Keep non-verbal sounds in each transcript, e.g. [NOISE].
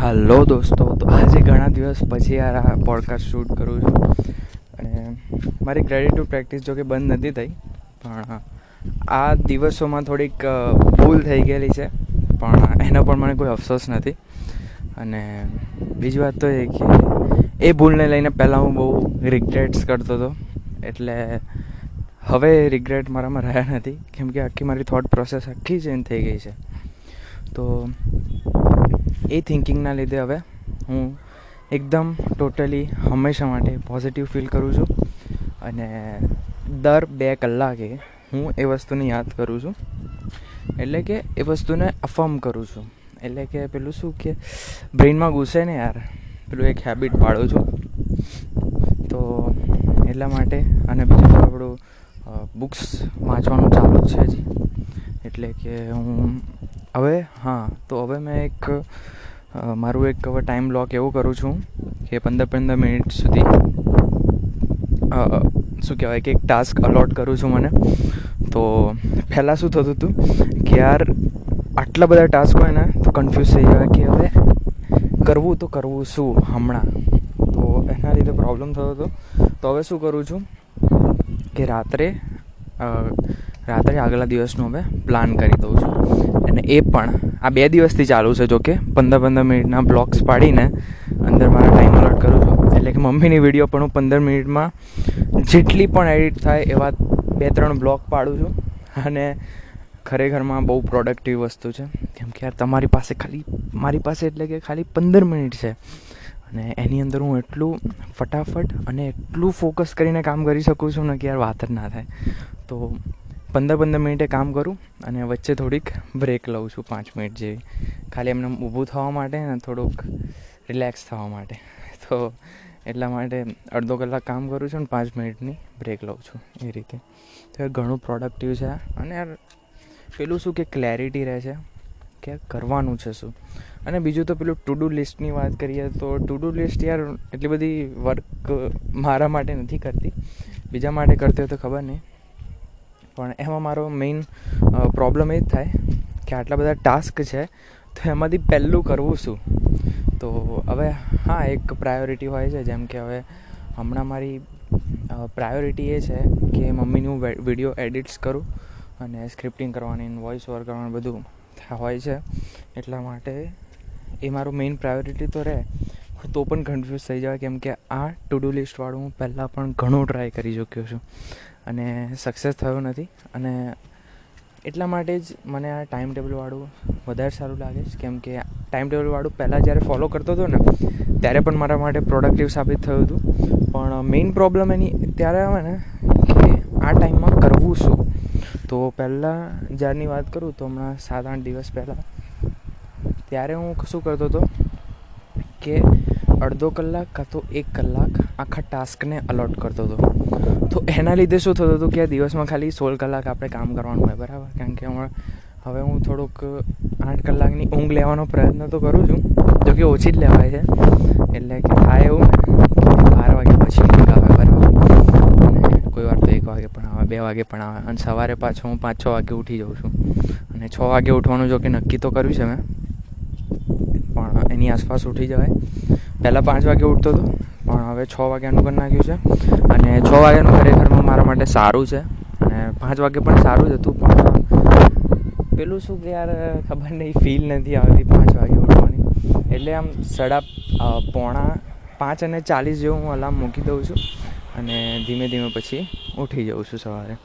હાલો દોસ્તો, તો આજે ઘણા દિવસ પછી આ પોડકાસ્ટ શૂટ કરું છું. અને મારી ક્રેડિટ પ્રેક્ટિસ જો કે બંધ નથી થઈ, પણ આ દિવસોમાં થોડીક ભૂલ થઈ ગયેલી છે, પણ એનો પણ મને કોઈ અફસોસ નથી. અને બીજી વાત તો એ કે એ ભૂલને લઈને પહેલાં હું બહુ રિગ્રેટ્સ કરતો હતો. એટલે હવે રિગ્રેટ મારામાં રહ્યા નથી, કેમ કે આખી મારી થોટ પ્રોસેસ આખી ચેન્જ થઈ ગઈ છે. તો એ થિંકિંગના લીધે હવે હું એકદમ ટોટલી હંમેશા માટે પોઝિટિવ ફીલ કરું છું. અને દર બે કલાકે હું એ વસ્તુને યાદ કરું છું. એટલે કે એ વસ્તુને અફર્મ કરું છું. એટલે કે પેલું શું કે બ્રેઇનમાં ઘૂસે ને યાર, પેલું એક હેબિટ પાડું છું. તો એટલા માટે અને બીજું આપણું બુક્સ વાંચવાનું ચાલુ જ છે હજી. એટલે કે હું, હવે, હા, તો હવે મેં એક મારું એક હવે ટાઈમ બ્લોક એવું કરું છું કે પંદર પંદર મિનિટ સુધી શું કહેવાય કે એક ટાસ્ક અલોટ કરું છું મને. તો પહેલાં શું થતું હતું કે યાર, આટલા બધા ટાસ્ક હોય ને, તો કન્ફ્યુઝ થઈ જાય કે હવે કરવું તો કરવું શું હમણાં? તો એના લીધે પ્રોબ્લેમ થતો હતો. તો હવે શું કરું છું કે રાત્રે રાત્રે આગલા દિવસનું હવે પ્લાન કરી દઉં છું. અને એ પણ આ બે દિવસથી ચાલુ છે જોકે પંદર પંદર મિનિટના બ્લોગ્સ પાડીને અંદર મારા ટાઈમ અલર્ટ કરું છું. એટલે કે મમ્મીની વીડિયો પણ હું પંદર મિનિટમાં જેટલી પણ એડિટ થાય એવા બે ત્રણ બ્લોગ પાડું છું. અને ખરેખરમાં બહુ પ્રોડક્ટિવ વસ્તુ છે. કેમ કે યાર, તમારી પાસે ખાલી, મારી પાસે એટલે કે ખાલી પંદર મિનિટ છે. અને એની અંદર હું એટલું ફટાફટ અને એટલું ફોકસ કરીને કામ કરી શકું છું ને કે યાર વાત જ ના થાય. તો પંદર પંદર મિનિટે કામ કરું અને વચ્ચે થોડીક બ્રેક લઉં છું, પાંચ મિનિટ જેવી. ખાલી એમને ઊભું થવા માટે અને થોડુંક રિલેક્સ થવા માટે. [LAUGHS] તો એટલા માટે અડધો કલાક કામ કરું છું અને પાંચ મિનિટની બ્રેક લઉં છું એ રીતે. તો એ ઘણું પ્રોડક્ટિવ છે અને યાર પેલું શું કે ક્લેરિટી રહે છે? કે કરવાનું છે શું? અને બીજું તો પેલું ટુ ડુ લિસ્ટની વાત કરીએ તો ટુ ડુ લિસ્ટ યાર એટલી બધી વર્ક મારા માટે નથી કરતી. બીજા માટે કરતી હોય તો ખબર નહીં. પણ એમાં મારો મેઇન પ્રોબ્લેમ એ જ થાય કે આટલા બધા ટાસ્ક છે, તો એમાંથી પહેલું કરવું શું? તો હવે, હા, એક પ્રાયોરિટી હોય છે, જેમ કે હવે હમણાં મારી પ્રાયોરિટી એ છે કે મમ્મીનું વીડિયો એડિટ્સ કરું અને સ્ક્રિપ્ટિંગ કરવાની વોઇસ ઓવર કરવાનું બધું હોય છે. એટલા માટે એ મારું મેઇન પ્રાયોરિટી તો રહે. તો પણ કન્ફ્યુઝ થઈ જાય કેમ કે આ ટુ ડુ લિસ્ટવાળું હું પહેલાં પણ ઘણું ટ્રાય કરી ચૂક્યો છું. અને સક્સેસ થયો નથી. અને એટલા માટે જ મને આ ટાઈમ ટેબલવાળું વધારે સારું લાગે છે. કેમ કે ટાઈમ ટેબલવાળું પહેલાં જ્યારે ફોલો કરતો હતો ને, ત્યારે પણ મારા માટે પ્રોડક્ટિવ સાબિત થયું હતું. પણ મેઇન પ્રોબ્લેમ એની ત્યારે આવે ને કે આ ટાઈમમાં કરવું શું? તો પહેલાં જ્યારની વાત કરું તો હમણાં સાત આઠ દિવસ પહેલાં, ત્યારે હું શું કરતો હતો કે અડધો કલાક કાં તો એક કલાક આખા ટાસ્કને અલોટ કરતો હતો. તો એના લીધે શું થતું હતું કે આ દિવસમાં ખાલી સોળ કલાક આપણે કામ કરવાનું હોય, બરાબર? કારણ કે હમણાં, હવે હું થોડુંક આઠ કલાકની ઊંઘ લેવાનો પ્રયત્ન તો કરું છું, જો કે ઓછી જ લેવાય છે. એટલે કે થાય એવું ને, બાર વાગે પછી ઊંઘ આવે, બરાબર? અને કોઈ વાર તો એક વાગે પણ આવે, બે વાગે પણ આવે. અને સવારે પાછો હું પાંચ છ વાગે ઉઠી જાઉં છું. અને છ વાગે ઉઠવાનું જો કે નક્કી તો કર્યું છે મેં. પણ એની આસપાસ ઉઠી જવાય. પહેલાં પાંચ વાગે ઉઠતો હતો, પણ હવે છ વાગ્યાનું કરી નાખ્યું છે. અને છ વાગ્યાનું ખરેખરમાં મારા માટે સારું છે. અને પાંચ વાગે પણ સારું જ હતું, પણ પેલું શું કે યાર, ખબર નહીં ફીલ નથી આવતી પાંચ વાગે ઉઠવાની. એટલે આમ સડા પોણા પાંચ અને ચાલીસ જેવું હું અલાર્મ મૂકી દઉં છું અને ધીમે ધીમે પછી ઉઠી જાઉં છું સવારે,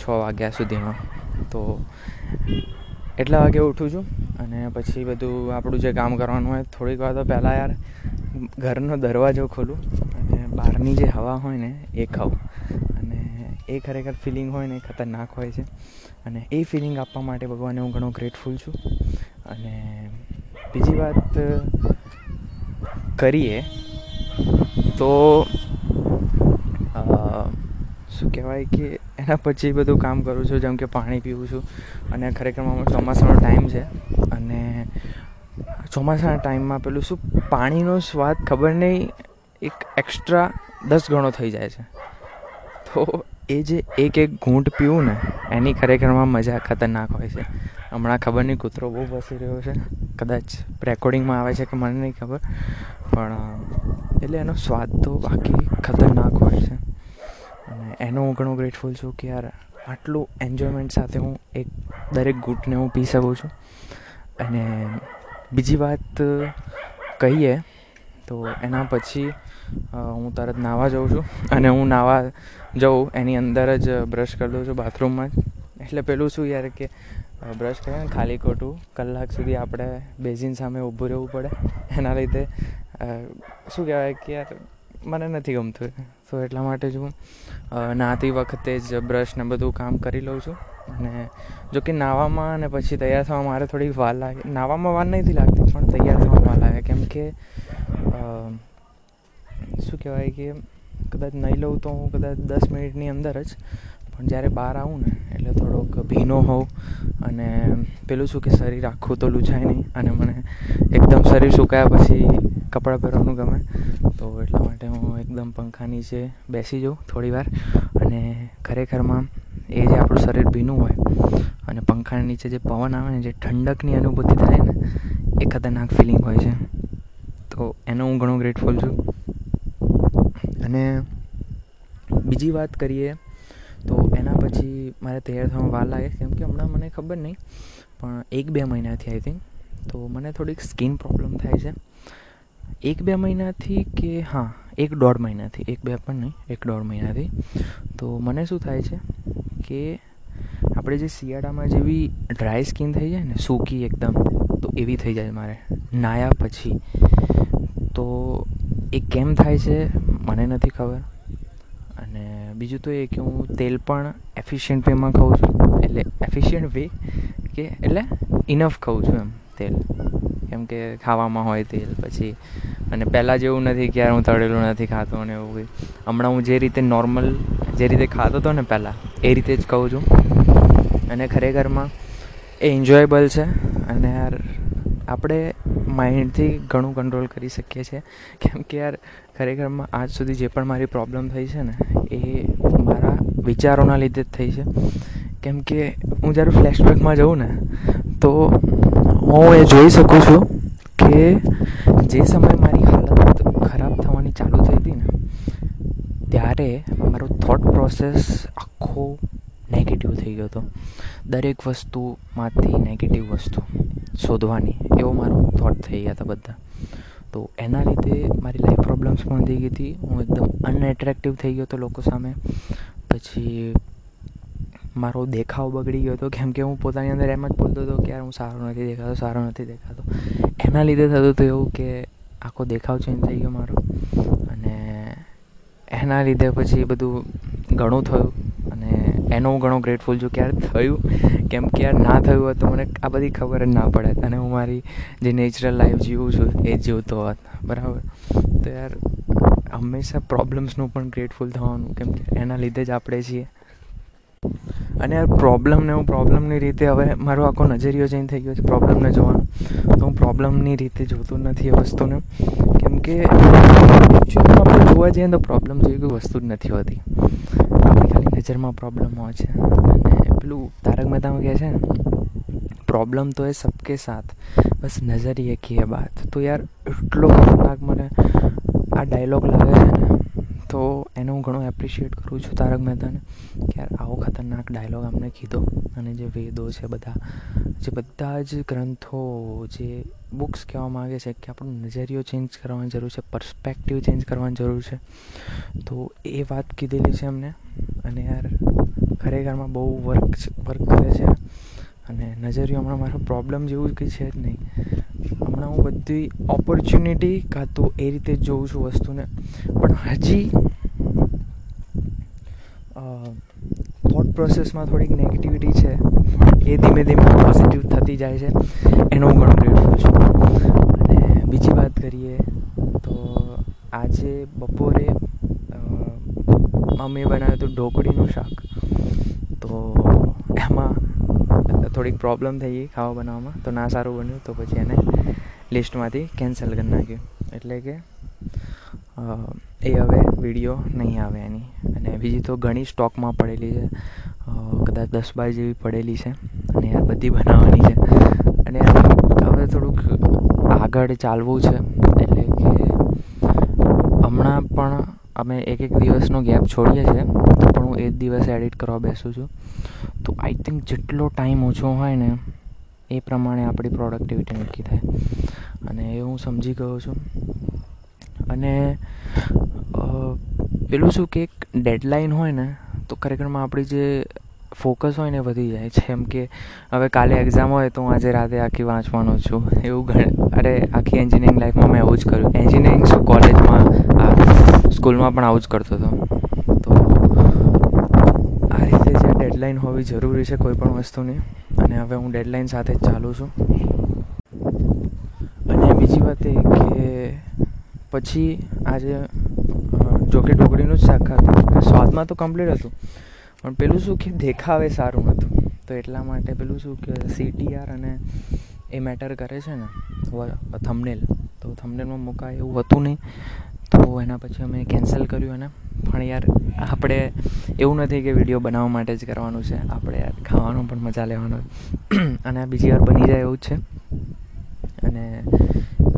છ વાગ્યા સુધીમાં. તો એટલા વાગે ઉઠું છું અને પછી બધું આપણું જે કામ કરવાનું હોય, થોડીક વાર તો પહેલાં યાર ઘરનો દરવાજો ખોલું અને બહારની જે હવા હોય ને, એ ખાઉં. અને એ ખરેખર ફિલિંગ હોય ને, એ ખતરનાક હોય છે. અને એ ફિલિંગ આપવા માટે ભગવાનને હું ઘણો ગ્રેટફુલ છું. અને બીજી વાત કરીએ તો શું કહેવાય કે એના પછી બધું કામ કરું છું, જેમ કે પાણી પીવું છું. અને ખરેખરમાં ચોમાસાનો ટાઈમ છે. ચોમાસાના ટાઈમમાં પેલું શું, પાણીનો સ્વાદ ખબર નહીં, એક એક્સ્ટ્રા દસ ગણો થઈ જાય છે. તો એ જે એક એક ઘૂંટ પીવું ને, એની ખરેખરમાં મજા ખતરનાક હોય છે. હમણાં ખબર નહીં, કૂતરો બહુ વસી રહ્યો છે. કદાચ રેકોર્ડિંગમાં આવે છે કે મને નહીં ખબર. પણ એટલે એનો સ્વાદ તો બાકી ખતરનાક હોય છે. અને એનો હું ઘણો ગ્રેટફુલ છું કે યાર, આટલું એન્જોયમેન્ટ સાથે હું એક દરેક ઘૂંટને હું પી શકું છું. અને બીજી વાત કહીએ તો એના પછી હું તરત નાહવા જાઉં છું અને હું નાહવા જાઉં, એની અંદર જ બ્રશ કરી દઉં છું બાથરૂમમાં જ એટલે પેલું શું યાર કે બ્રશ કરીએ ને ખાલી ખોટું, કલાક સુધી આપણે બેઝિન સામે ઊભું રહેવું પડે. એના લીધે શું કહેવાય કે યાર, મને નથી ગમતું. તો એટલા માટે જ હું નાહતી વખતે જ બ્રશ ને બધું કામ કરી લઉં છું. અને જો કે નાહવામાં અને પછી તૈયાર થવામાં મારે થોડી વાર લાગે. નાહવામાં વાર નથી લાગતી, પણ તૈયાર થવામાં વાર લાગે. કેમ કે શું કહેવાય કે, કદાચ નહીં લઉં તો હું કદાચ દસ મિનિટની અંદર જ, પણ જ્યારે બહાર આવું ને, એટલે થોડોક ભીનો હોઉં. અને પેલું શું કે, શરીર આખું તો લૂછાય નહીં. અને મને એકદમ શરીર સુકાયા પછી કપડાં પહેરવાનું ગમે. તો એટલા માટે હું એકદમ પંખા નીચે બેસી જાઉં થોડી વાર. અને ખરેખરમાં એ જે આપણું શરીર ભીનું હોય અને પંખા નીચે જે પવન આવે ને જે ઠંડકની અનુભૂતિ થાય ને, એ ખતરનાક ફિલિંગ હોય છે. તો એનો હું ઘણો ગ્રેટફુલ છું. અને બીજી વાત કરીએ તો એના પછી મારે તૈયાર થવામાં વાર લાગે કેમ કે હમણાં મને ખબર નહીં, પણ એક બે મહિનાથી આઈ થિંક તો મને થોડીક સ્કિન પ્રોબ્લેમ થાય છે. એક બે મહિનાથી કે હા એક દોઢ મહિનાથી, એક બે પણ નહીં, એક દોઢ મહિનાથી. તો મને શું થાય છે કે આપણે જે શિયાળામાં જેવી ડ્રાય સ્કિન થઈ જાય ને, સૂકી એકદમ, તો એવી થઈ જાય મારે, નાયા પછી. તો એ કેમ થાય છે મને નથી ખબર. અને બીજું તો એ કે હું તેલ પણ એફિશિયન્ટ વેમાં ખાઉં છું. એટલે એફિશિયન્ટ વે કે એટલે ઇનફ ખાઉં છું એમ. તેલ, કેમ કે ખાવામાં હોય તેલ પછી. અને પહેલાં જેવું નથી કે યાર હું તળેલું નથી ખાતો અને એવું કંઈ. હમણાં હું જે રીતે નોર્મલ જે રીતે ખાતો હતો ને પહેલાં, એ રીતે જ કહું છું. અને ખરેખરમાં એ એન્જોયેબલ છે. અને યાર, આપણે માઇન્ડથી ઘણું કંટ્રોલ કરી શકીએ છીએ. કેમ કે યાર, ખરેખરમાં આજ સુધી જે પણ મારી પ્રોબ્લેમ થઈ છે ને, એ મારા વિચારોના લીધે જ થઈ છે. કેમ કે હું જ્યારે ફ્લેશબેકમાં જાઉં ને, તો હું એ જોઈ શકું છું કે જે સમયે મારી હાલત ખરાબ થવાની ચાલુ થઈ હતી ને, ત્યારે મારો થોટ પ્રોસેસ આખો નેગેટિવ થઈ ગયો હતો. દરેક વસ્તુમાંથી નેગેટિવ વસ્તુ શોધવાની, એવો મારો થોટ થઈ ગયા હતા બધા. તો એના લીધે મારી લાઈફ પ્રોબ્લેમ્સ પણ થઈ ગઈ હતી. હું એકદમ અનએટ્રેક્ટિવ થઈ ગયો હતો લોકો સામે. પછી મારો દેખાવ બગડી ગયો હતો. કેમ કે હું પોતાની અંદર એમ જ બોલતો હતો કે યાર હું સારો નથી દેખાતો, સારો નથી દેખાતો. એના લીધે થતું હતું એવું કે આખો દેખાવ ચેન્જ થઈ ગયો મારો. અને એના લીધે પછી બધું ઘણું થયું. અને એનો હું ઘણો ગ્રેટફુલ છું કે યાર થયું. કેમ કે યાર ના થયું હોત તો મને આ બધી ખબર જ ના પડે અને હું મારી જે નેચરલ લાઈફ જીવું છું એ જીવતો હોત. બરાબર? તો યાર હંમેશા પ્રોબ્લેમ્સનું પણ ગ્રેટફુલ થવાનું. કેમ કે એના લીધે જ આપણે છીએ. અને પ્રોબ્લેમને હું પ્રોબ્લેમની રીતે હવે મારો આખો નજરિયો ચેન્જ થઈ ગયો છે પ્રોબ્લેમને જોવાનો. તો હું પ્રોબ્લેમની રીતે જોતો નથી એ વસ્તુને. કેમ કે આપણે જોવા જઈએ તો પ્રોબ્લેમ જેવી કોઈ વસ્તુ જ નથી હોતી. આપણી ખાલી નજરમાં પ્રોબ્લેમ હોય છે. અને પેલું તારક મહેતામાં કહે છે ને પ્રોબ્લેમ તો એ સબકે સાથ, બસ નજરિયે કી બાત. તો યાર, એટલો ખતરનાક મને આ ડાયલોગ લાગે છે ને તો એને હું ઘણો એપ્રિશિએટ કરું છું તારક મહેતાને, કે યાર આવો ખતરનાક ડાયલોગ અમને કીધો અને જે વેદો છે બધા, જે બધા જ ગ્રંથો, જે બુક્સ કહેવા માગે છે કે આપણો નજરિયો ચેન્જ કરવાની જરૂર છે પર્સપેક્ટિવ ચેન્જ કરવાની જરૂર છે. તો એ વાત કીધેલી છે એમને, અને યાર ખરેખરમાં બહુ વર્ક વર્ક કરે છે. અને નજરિયો હમણાં મારો પ્રોબ્લેમ જેવું કંઈ છે જ નહીં. હમણાં હું બધી ઓપોર્ચ્યુનિટી કાં તો એ રીતે જ જોઉં છું વસ્તુને. પણ હજી થોટ પ્રોસેસમાં થોડીક નેગેટિવિટી છે. એ ધીમે ધીમે પોઝિટિવ થતી જાય છે. એનો હું ઘણો ગ્રેટફુલ છું. અને બીજી વાત કરીએ તો આજે બપોરે મમ્મીએ બનાવ્યું હતું ઢોકળીનું શાક. તો એમાં થોડીક પ્રોબ્લેમ થઈ ગઈ ખાવા બનાવવામાં. તો ના સારું બન્યું, તો પછી એને લિસ્ટમાંથી કેન્સલ કરી નાખ્યું. એટલે કે એ હવે વીડિયો નહીં આવે એની. અને બીજી તો ઘણી સ્ટોકમાં પડેલી છે. કદાચ દસ બાર જેવી પડેલી છે. અને આ બધી બનાવવાની છે. અને હવે થોડુંક આગળ ચાલવું છે. એટલે કે, હમણાં પણ અમે એક એક દિવસનો ગેપ છોડીએ છીએ. પણ હું એ જ દિવસે એડિટ કરવા બેસું છું. તો આઈ થિંક જેટલો ટાઈમ ઓછો હોય ને, એ પ્રમાણે આપણી પ્રોડક્ટિવિટી નક્કી થાય. અને એ હું સમજી ગયો છું. અને પેલું શું કે એક ડેડલાઇન હોય ને, તો ખરેખરમાં આપણી જે ફોકસ હોય ને વધી જાય છે. એમ કે હવે કાલે એક્ઝામ હોય તો હું આજે રાતે આખી વાંચવાનો છું. એવું ઘણે અરે, આખી એન્જિનિયરિંગ લાઈફમાં મેં એવું જ કર્યું. એન્જિનિયરિંગ શું કોલેજમાં સ્કૂલમાં પણ આવું જ કરતો હતો તો આ રીતે જે ડેડલાઇન હોવી જરૂરી છે કોઈ પણ વસ્તુની. અને હવે હું ડેડલાઇન સાથે જ ચાલું છું. અને બીજી વાત એ કે પછી આજે જોકે ઢોકળીનું જ શાક ખાધું. સ્વાદમાં તો કમ્પ્લીટ હતું. પણ પેલું શું કે દેખાવે સારું નહોતું. તો એટલા માટે પેલું શું કે સીટીઆર અને એ મેટર કરે છે ને થમનેલ તો થમનેલમાં મુકાય એવું હતું નહીં. તો એના પછી અમે કેન્સલ કર્યું એને. પણ યાર, આપણે એવું નથી કે વીડિયો બનાવવા માટે જ કરવાનું છે. આપણે યાર ખાવાનું પણ મજા લેવાનો. અને બીજી વાર બની જાય એવું જ છે. અને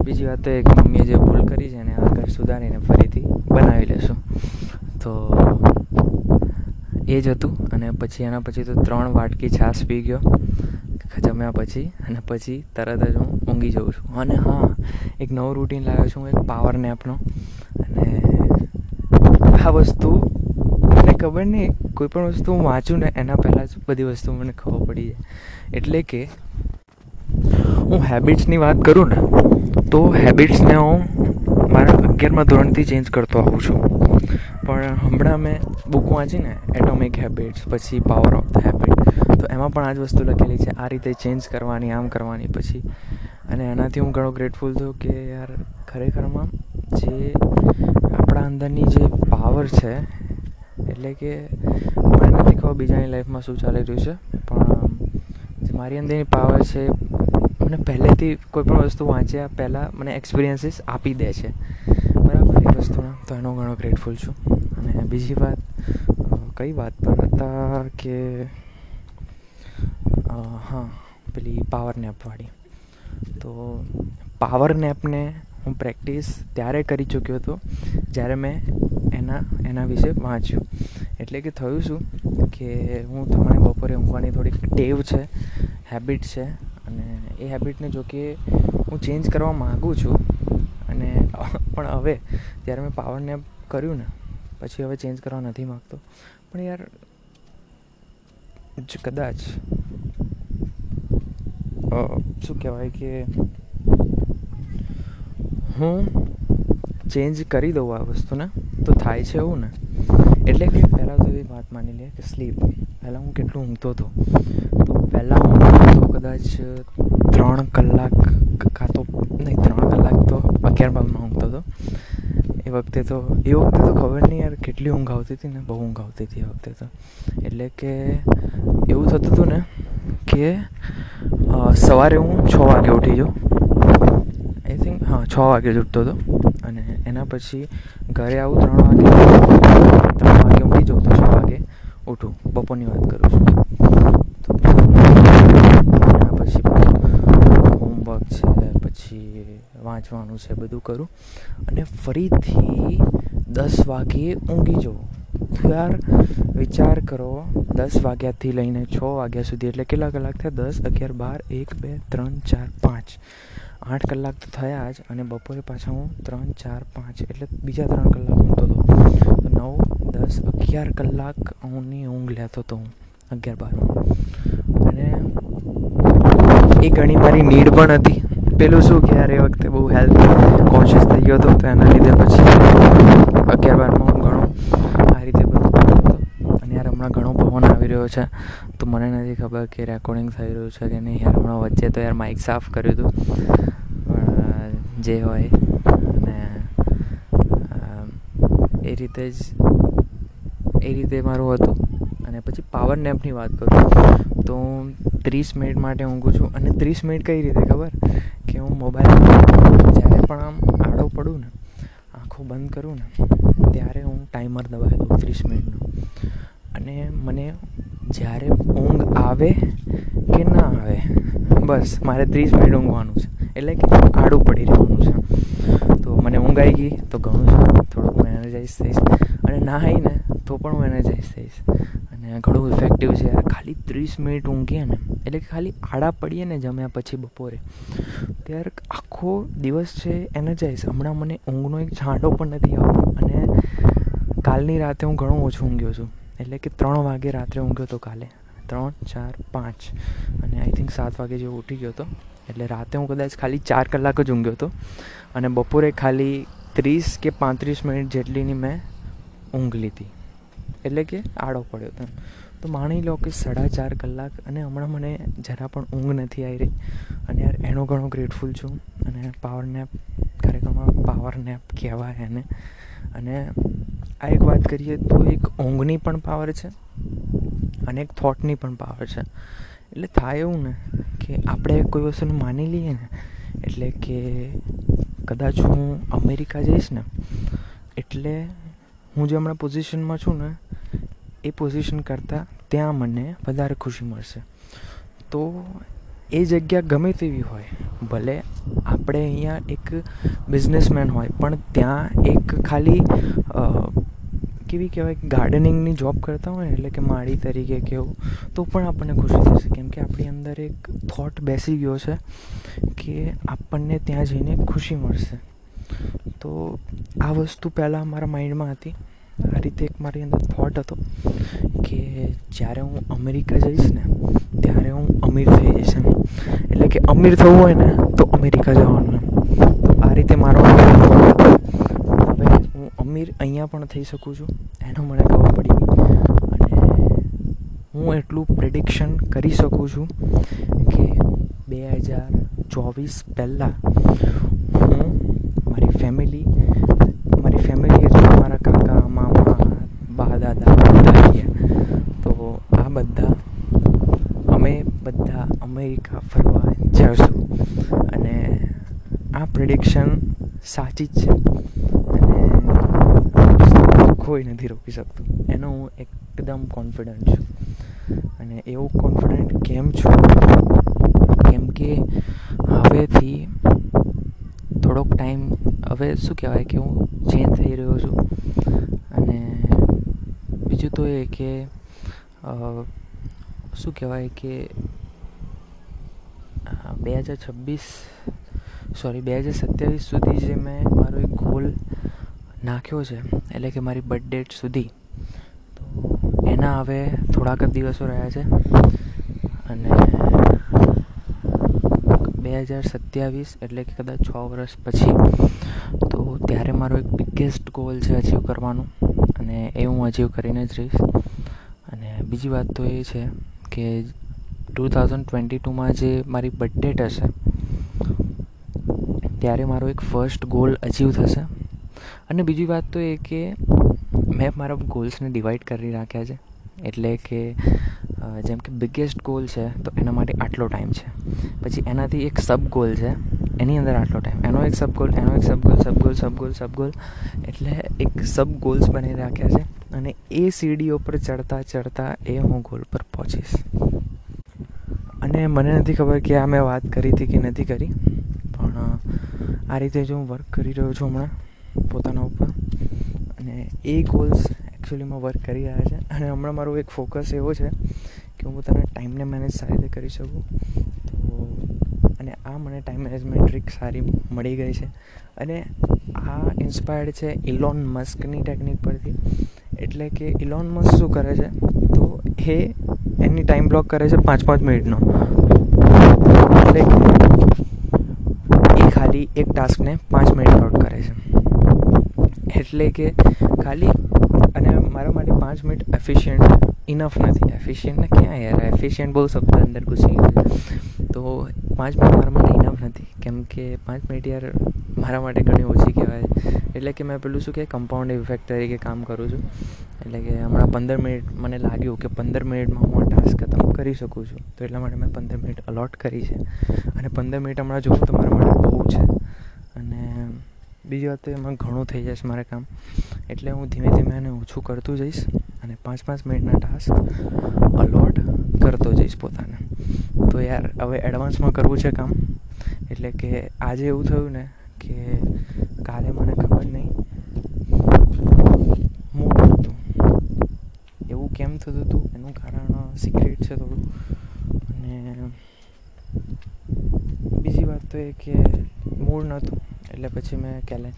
બીજી વાત તો એક મમ્મીએ જે ભૂલ કરી છે ને આગળ સુધારીને ફરીથી બનાવી લેશું. તો એ જ હતું. અને પછી એના પછી તો ત્રણ વાટકી છાશ પી ગયો. જમ્યા પછી અને પછી તરત જ હું ઊંઘી જાઉં છું. અને હા, એક નવો રૂટીન લાવ્યો છું એક પાવર નેપનો આ વસ્તુ મને ખબર નહીં, કોઈ પણ વસ્તુ હું વાંચું ને એના પહેલાં જ બધી વસ્તુ મને ખબર પડી જાય. એટલે કે હું હેબિટ્સની વાત કરું ને, તો હેબિટ્સને હું મારા અગિયારમાં ધોરણથી ચેન્જ કરતો આવું છું. પણ હમણાં મેં બુક વાંચીને એટોમિક હેબિટ્સ પછી પાવર ઓફ ધ હેબિટ તો એમાં પણ આ જ વસ્તુ લખેલી છે, આ રીતે ચેન્જ કરવાની, આમ કરવાની, પછી. અને એનાથી હું ઘણો ગ્રેટફુલ થયો કે યાર ખરેખરમાં જે આપણા અંદરની જે પાવર છે, એટલે કે મને નથી ખબર બીજાની લાઈફમાં શું ચાલી રહ્યું છે, પણ જે મારી અંદરની પાવર છે, મને પહેલેથી કોઈ પણ વસ્તુ વાંચ્યા પહેલાં મને એક્સપિરિયન્સીસ આપી દે છે. બરાબર, એ વસ્તુના તો એનો ઘણો ગ્રેટફુલ છું. અને બીજી વાત, કઈ વાત પર હતા કે હા, પેલી પાવર નેપવાળી તો પાવર નેપને હું પ્રેક્ટિસ ત્યારે કરી ચૂક્યો હતો, જ્યારે મેં એના એના વિશે વાંચ્યું. એટલે કે થયું શું કે હું તમને બપોરે ઊંઘવાની થોડીક ટેવ છે હેબિટ છે, અને એ હેબિટને જો કે હું ચેન્જ કરવા માગું છું, અને [LAUGHS] પણ હવે જ્યારે મેં પાવર નેપ કર્યું ને, પછી હવે ચેન્જ કરવા નથી માગતો. પણ યાર કદાચ શું કહેવાય કે હું ચેન્જ કરી દઉં આ વસ્તુને, તો થાય છે એવું ને? એટલે કે પહેલાં તો એવી વાત માની લે કે સ્લીપ પહેલાં હું કેટલું ઊંઘતો હતો. તો પહેલાં હું તો કદાચ ત્રણ કલાક કાં તો, નહીં, ત્રણ કલાક તો અગિયાર બારમાં ઊંઘતો હતો. એ વખતે તો, એ વખતે તો ખબર નહીં યાર કેટલી ઊંઘ આવતી હતી ને, બહુ ઊંઘ આવતી હતી એ વખતે તો. એટલે કે એવું થતું હતું ને કે સવારે હું છ વાગે ઉઠી જાઉં આઈ થિંક હા, છ વાગે જ ઉઠતો હતો. અને એના પછી ઘરે આવું ત્રણ વાગે ત્રણ વાગે ઊંઘી જાઉં તો છ વાગે ઉઠું. બપોરની વાત કરું છું. એના પછી હોમવર્ક છે, પછી વાંચવાનું છે, બધું કરું. અને ફરીથી દસ વાગે ઊંઘી જવું યાર, વિચાર કરો, દસ વાગ્યાથી લઈને છ વાગ્યા સુધી, એટલે કેટલા કલાક થયા? દસ, અગિયાર, બાર, એક, બે, ત્રણ, ચાર, પાંચ. આઠ કલાક તો થયા જ અને બપોરે પાછા હું ત્રણ, ચાર, પાંચ એટલે બીજા ત્રણ કલાક ઊંઘતો હતો નવ, દસ, અગિયાર કલાક હુંની ઊંઘ લેતો હતો હું, અગિયાર બારમાં અને એ ઘણી મારી નીડ પણ હતી. પેલું શું કે યાર, એ વખતે બહુ હેલ્થ કોન્શિયસ થઈ ગયો હતો, તો એના લીધે પછી અગિયાર, બારમાં હું ઘણો આ રીતે બધું અને યાર, હમણાં ઘણો પવન આવી રહ્યો છે. તો મને નથી ખબર કે રેકોર્ડિંગ થઈ રહ્યું છે કે નહીં. યાર, હમણાં વચ્ચે તો યાર માઇક સાફ કર્યું હતું. પણ, જે હોય અને એ રીતે જ, એ રીતે મારું હતું. અને પછી પાવર નેપની વાત કરું, તો હું ત્રીસ મિનિટ માટે ઊંઘું છું. અને ત્રીસ મિનિટ કઈ રીતે, ખબર? કે હું મોબાઈલ જ્યારે પણ આમ આડો પડું ને, આંખો બંધ કરું ને, ત્યારે હું ટાઈમર દબાવી દઉં ત્રીસ મિનિટનું. અને મને જ્યારે ઊંઘ આવે કે ના આવે? બસ, મારે ત્રીસ મિનિટ ઊંઘવાનું છે. એટલે કે આડું પડી રહેવાનું છે. તો મને ઊંઘ આવી ગઈ, તો ઘણું છે. થોડુંક હું એનર્જાઇઝ થઈશ. અને ના આવીને તો પણ હું એનર્જાઇઝ થઈશ. અને ઘણું ઇફેક્ટિવ છે. ખાલી ત્રીસ મિનિટ ઊંઘીએ ને, એટલે કે ખાલી આડા પડીએ ને જમ્યા પછી બપોરે. ત્યારે આખો દિવસ છે એનર્જાઇઝ હમણાં મને ઊંઘનો એક છાંટો પણ નથી આવતો. અને કાલની રાતે હું ઘણું ઓછું ઊંઘ્યો છું. એટલે કે ત્રણ વાગે રાત્રે ઊંઘ્યો હતો કાલે. ત્રણ, ચાર, પાંચ. અને આઈ થિંક સાત વાગે જેવો ઉઠી ગયો હતો એટલે રાતે હું કદાચ ખાલી ચાર કલાક જ ઊંઘ્યો હતો અને બપોરે ખાલી ત્રીસ કે પાંત્રીસ મિનિટ જેટલીની મેં ઊંઘ લીધી. એટલે કે આડો પડ્યો હતો તો માણી લો કે સાડા ચાર કલાક અને હમણાં મને જરા પણ ઊંઘ નથી આવી રહી. અને યાર એનો ઘણો ગ્રેટફુલ છું. અને પાવર નેપ ખરેખરમાં પાવર નેપ કહેવાય એને. અને આ એક વાત કરીએ તો એક ઊંઘની પણ પાવર છે અને એક થોટની પણ પાવર છે. એટલે થાય એવું ને કે આપણે કોઈ વસ્તુને માની લઈએ ને, એટલે કે કદાચ હું અમેરિકા જઈશ ને, એટલે હું જે હમણાં પોઝિશનમાં છું ને, એ પોઝિશન કરતાં ત્યાં મને વધારે ખુશી મળશે. તો એ જગ્યા ગમે તેવી હોય, ભલે આપણે અહીંયા એક બિઝનેસમેન હોય, પણ ત્યાં એક ખાલી કેવી કહેવાય ગાર્ડનિંગની જોબ કરતા હોય ને એટલે કે માળી તરીકે કેવું તો પણ આપણને ખુશી થશે. કેમ કે આપણી અંદર એક થોટ બેસી ગયો છે કે આપણને ત્યાં જઈને ખુશી મળશે. તો આ વસ્તુ પહેલાં મારા માઇન્ડમાં હતી. આ રીતે એક મારી અંદર થોટ હતો કે જ્યારે હું અમેરિકા જઈશ ને, ત્યારે હું અમીર થઈ જઈશ એમ. એટલે કે અમીર થવું હોય ને, તો અમેરિકા જવાનું એમ. તો આ રીતે મારો અમીર અહીંયા પણ થઈ શકું છું, એનો મને ખબર પડી અને હું એટલું પ્રેડિક્શન કરી શકું છું કે બે હજાર ચોવીસ પહેલાં હું મારી ફેમિલી મારી ફેમિલી એટલે મારા કાકા, મામા બા દાદા બધા તો આ બધા, અમે બધા અમેરિકા ફરવા જઈશું. અને આ પ્રિડિક્શન સાચી જ છે. કોઈ નથી રોકી શકતું. એનો હું એકદમ કોન્ફિડન્ટ છું. અને એવું કોન્ફિડન્ટ કેમ છું? કેમ કે હવેથી થોડોક ટાઈમ હવે શું કહેવાય કે હું ચેન્જ થઈ રહ્યો છું. અને બીજું તો એ કે શું કહેવાય કે બે હજાર છવ્વીસ સોરી બે હજાર સત્યાવીસ સુધી જે મેં મારો એક ગોલ નાખ્યો છે, એટલે કે મારી બર્થ ડેટ સુધી. તો એના હવે થોડાક જ દિવસો રહ્યા છે. અને બે હજાર સત્યાવીસ એટલે કે કદાચ છ વર્ષ પછી, તો ત્યારે મારો એક બિગેસ્ટ ગોલ છે અચીવ કરવાનું. અને એ હું અચીવ કરીને જ રહીશ. અને બીજી વાત તો એ છે કે ટુ થાઉઝન્ડ ટ્વેન્ટી ટુમાં જે મારી બર્થ ડેટ હશે, ત્યારે મારો એક ફર્સ્ટ ગોલ અચીવ થશે. અને બીજી વાત તો એ કે મેં મારા ગોલ્સને ડિવાઈડ કરી રાખ્યા છે. એટલે કે જેમ કે બિગેસ્ટ ગોલ છે, તો એના માટે આટલો ટાઈમ છે. પછી એનાથી એક સબ ગોલ છે, એની અંદર આટલો ટાઈમ એનો એક સબ ગોલ એનો એક sub goal sub goal sub goal sub goal એટલે એક સબ ગોલ્સ બની રાખ્યા છે અને એ સીડીઓ પર ચડતા ચડતા એ હું ગોલ પર પહોંચીશ. અને મને નથી ખબર કે આ મેં વાત કરી હતી કે નથી કરી, પણ આ રીતે જો હું વર્ક કરી રહ્યો છું હમણાં પોતાના ઉપર. અને એ ગોલ્સ એકચ્યુઅલીમાં વર્ક કરી રહ્યા છે. અને હમણાં મારો એક ફોકસ એવો છે કે હું પોતાના ટાઈમને મેનેજ સારી રીતે કરી શકું. તો અને આ મને ટાઈમ મેનેજમેન્ટ ટ્રીક સારી મળી ગઈ છે. અને આ ઇન્સ્પાયર્ડ છે ઇલોન મસ્કની ટેકનિક પરથી. એટલે કે ઇલોન મસ્ક શું કરે છે? તો એ એની ટાઈમ બ્લોક કરે છે પાંચ પાંચ મિનિટનો. એટલે એ ખાલી એક ટાસ્કને પાંચ મિનિટ આઉટ કરે છે. એટલે કે ખાલી અને મારા માટે પાંચ મિનિટ એફિશિયન્ટ ઇનફ નથી. એફિશિયન્ટ ને ક્યાં યાર? એફિશિયન્ટ બહુ શબ્દ અંદર ઘૂસી ગયો તો પાંચ મિનિટ મારા માટે ઇનફ નથી. કેમ કે પાંચ મિનિટ યાર મારા માટે ઘણી ઓછી કહેવાય. એટલે કે મેં પેલું શું કે કમ્પાઉન્ડ ઇફેક્ટ તરીકે કામ કરું છું. એટલે કે હમણાં પંદર મિનિટ મને લાગ્યું કે પંદર મિનિટમાં હું આ ટાસ્ક ખતમ કરી શકું છું. તો એટલા માટે મેં પંદર મિનિટ અલોટ કરી છે. અને પંદર મિનિટ હમણાં જોઉં તો મારા માટે બહુ છે. અને બીજી વાત તો એમાં ઘણું થઈ જશે મારે કામ. એટલે હું ધીમે ધીમે એને ઓછું કરતું જઈશ અને પાંચ પાંચ મિનિટના ટાસ્ક અલોટ કરતો જઈશ પોતાને. તો યાર, હવે એડવાન્સમાં કરવું છે કામ. એટલે કે આજે એવું થયું ને કે કાલે મને ખબર નહીં. મૂડ હતું એવું કેમ થતું હતું? એનું કારણ સિક્રેટ છે થોડું. અને બીજી વાત તો એ કે મૂળ નહોતું. એટલે પછી મેં કેલે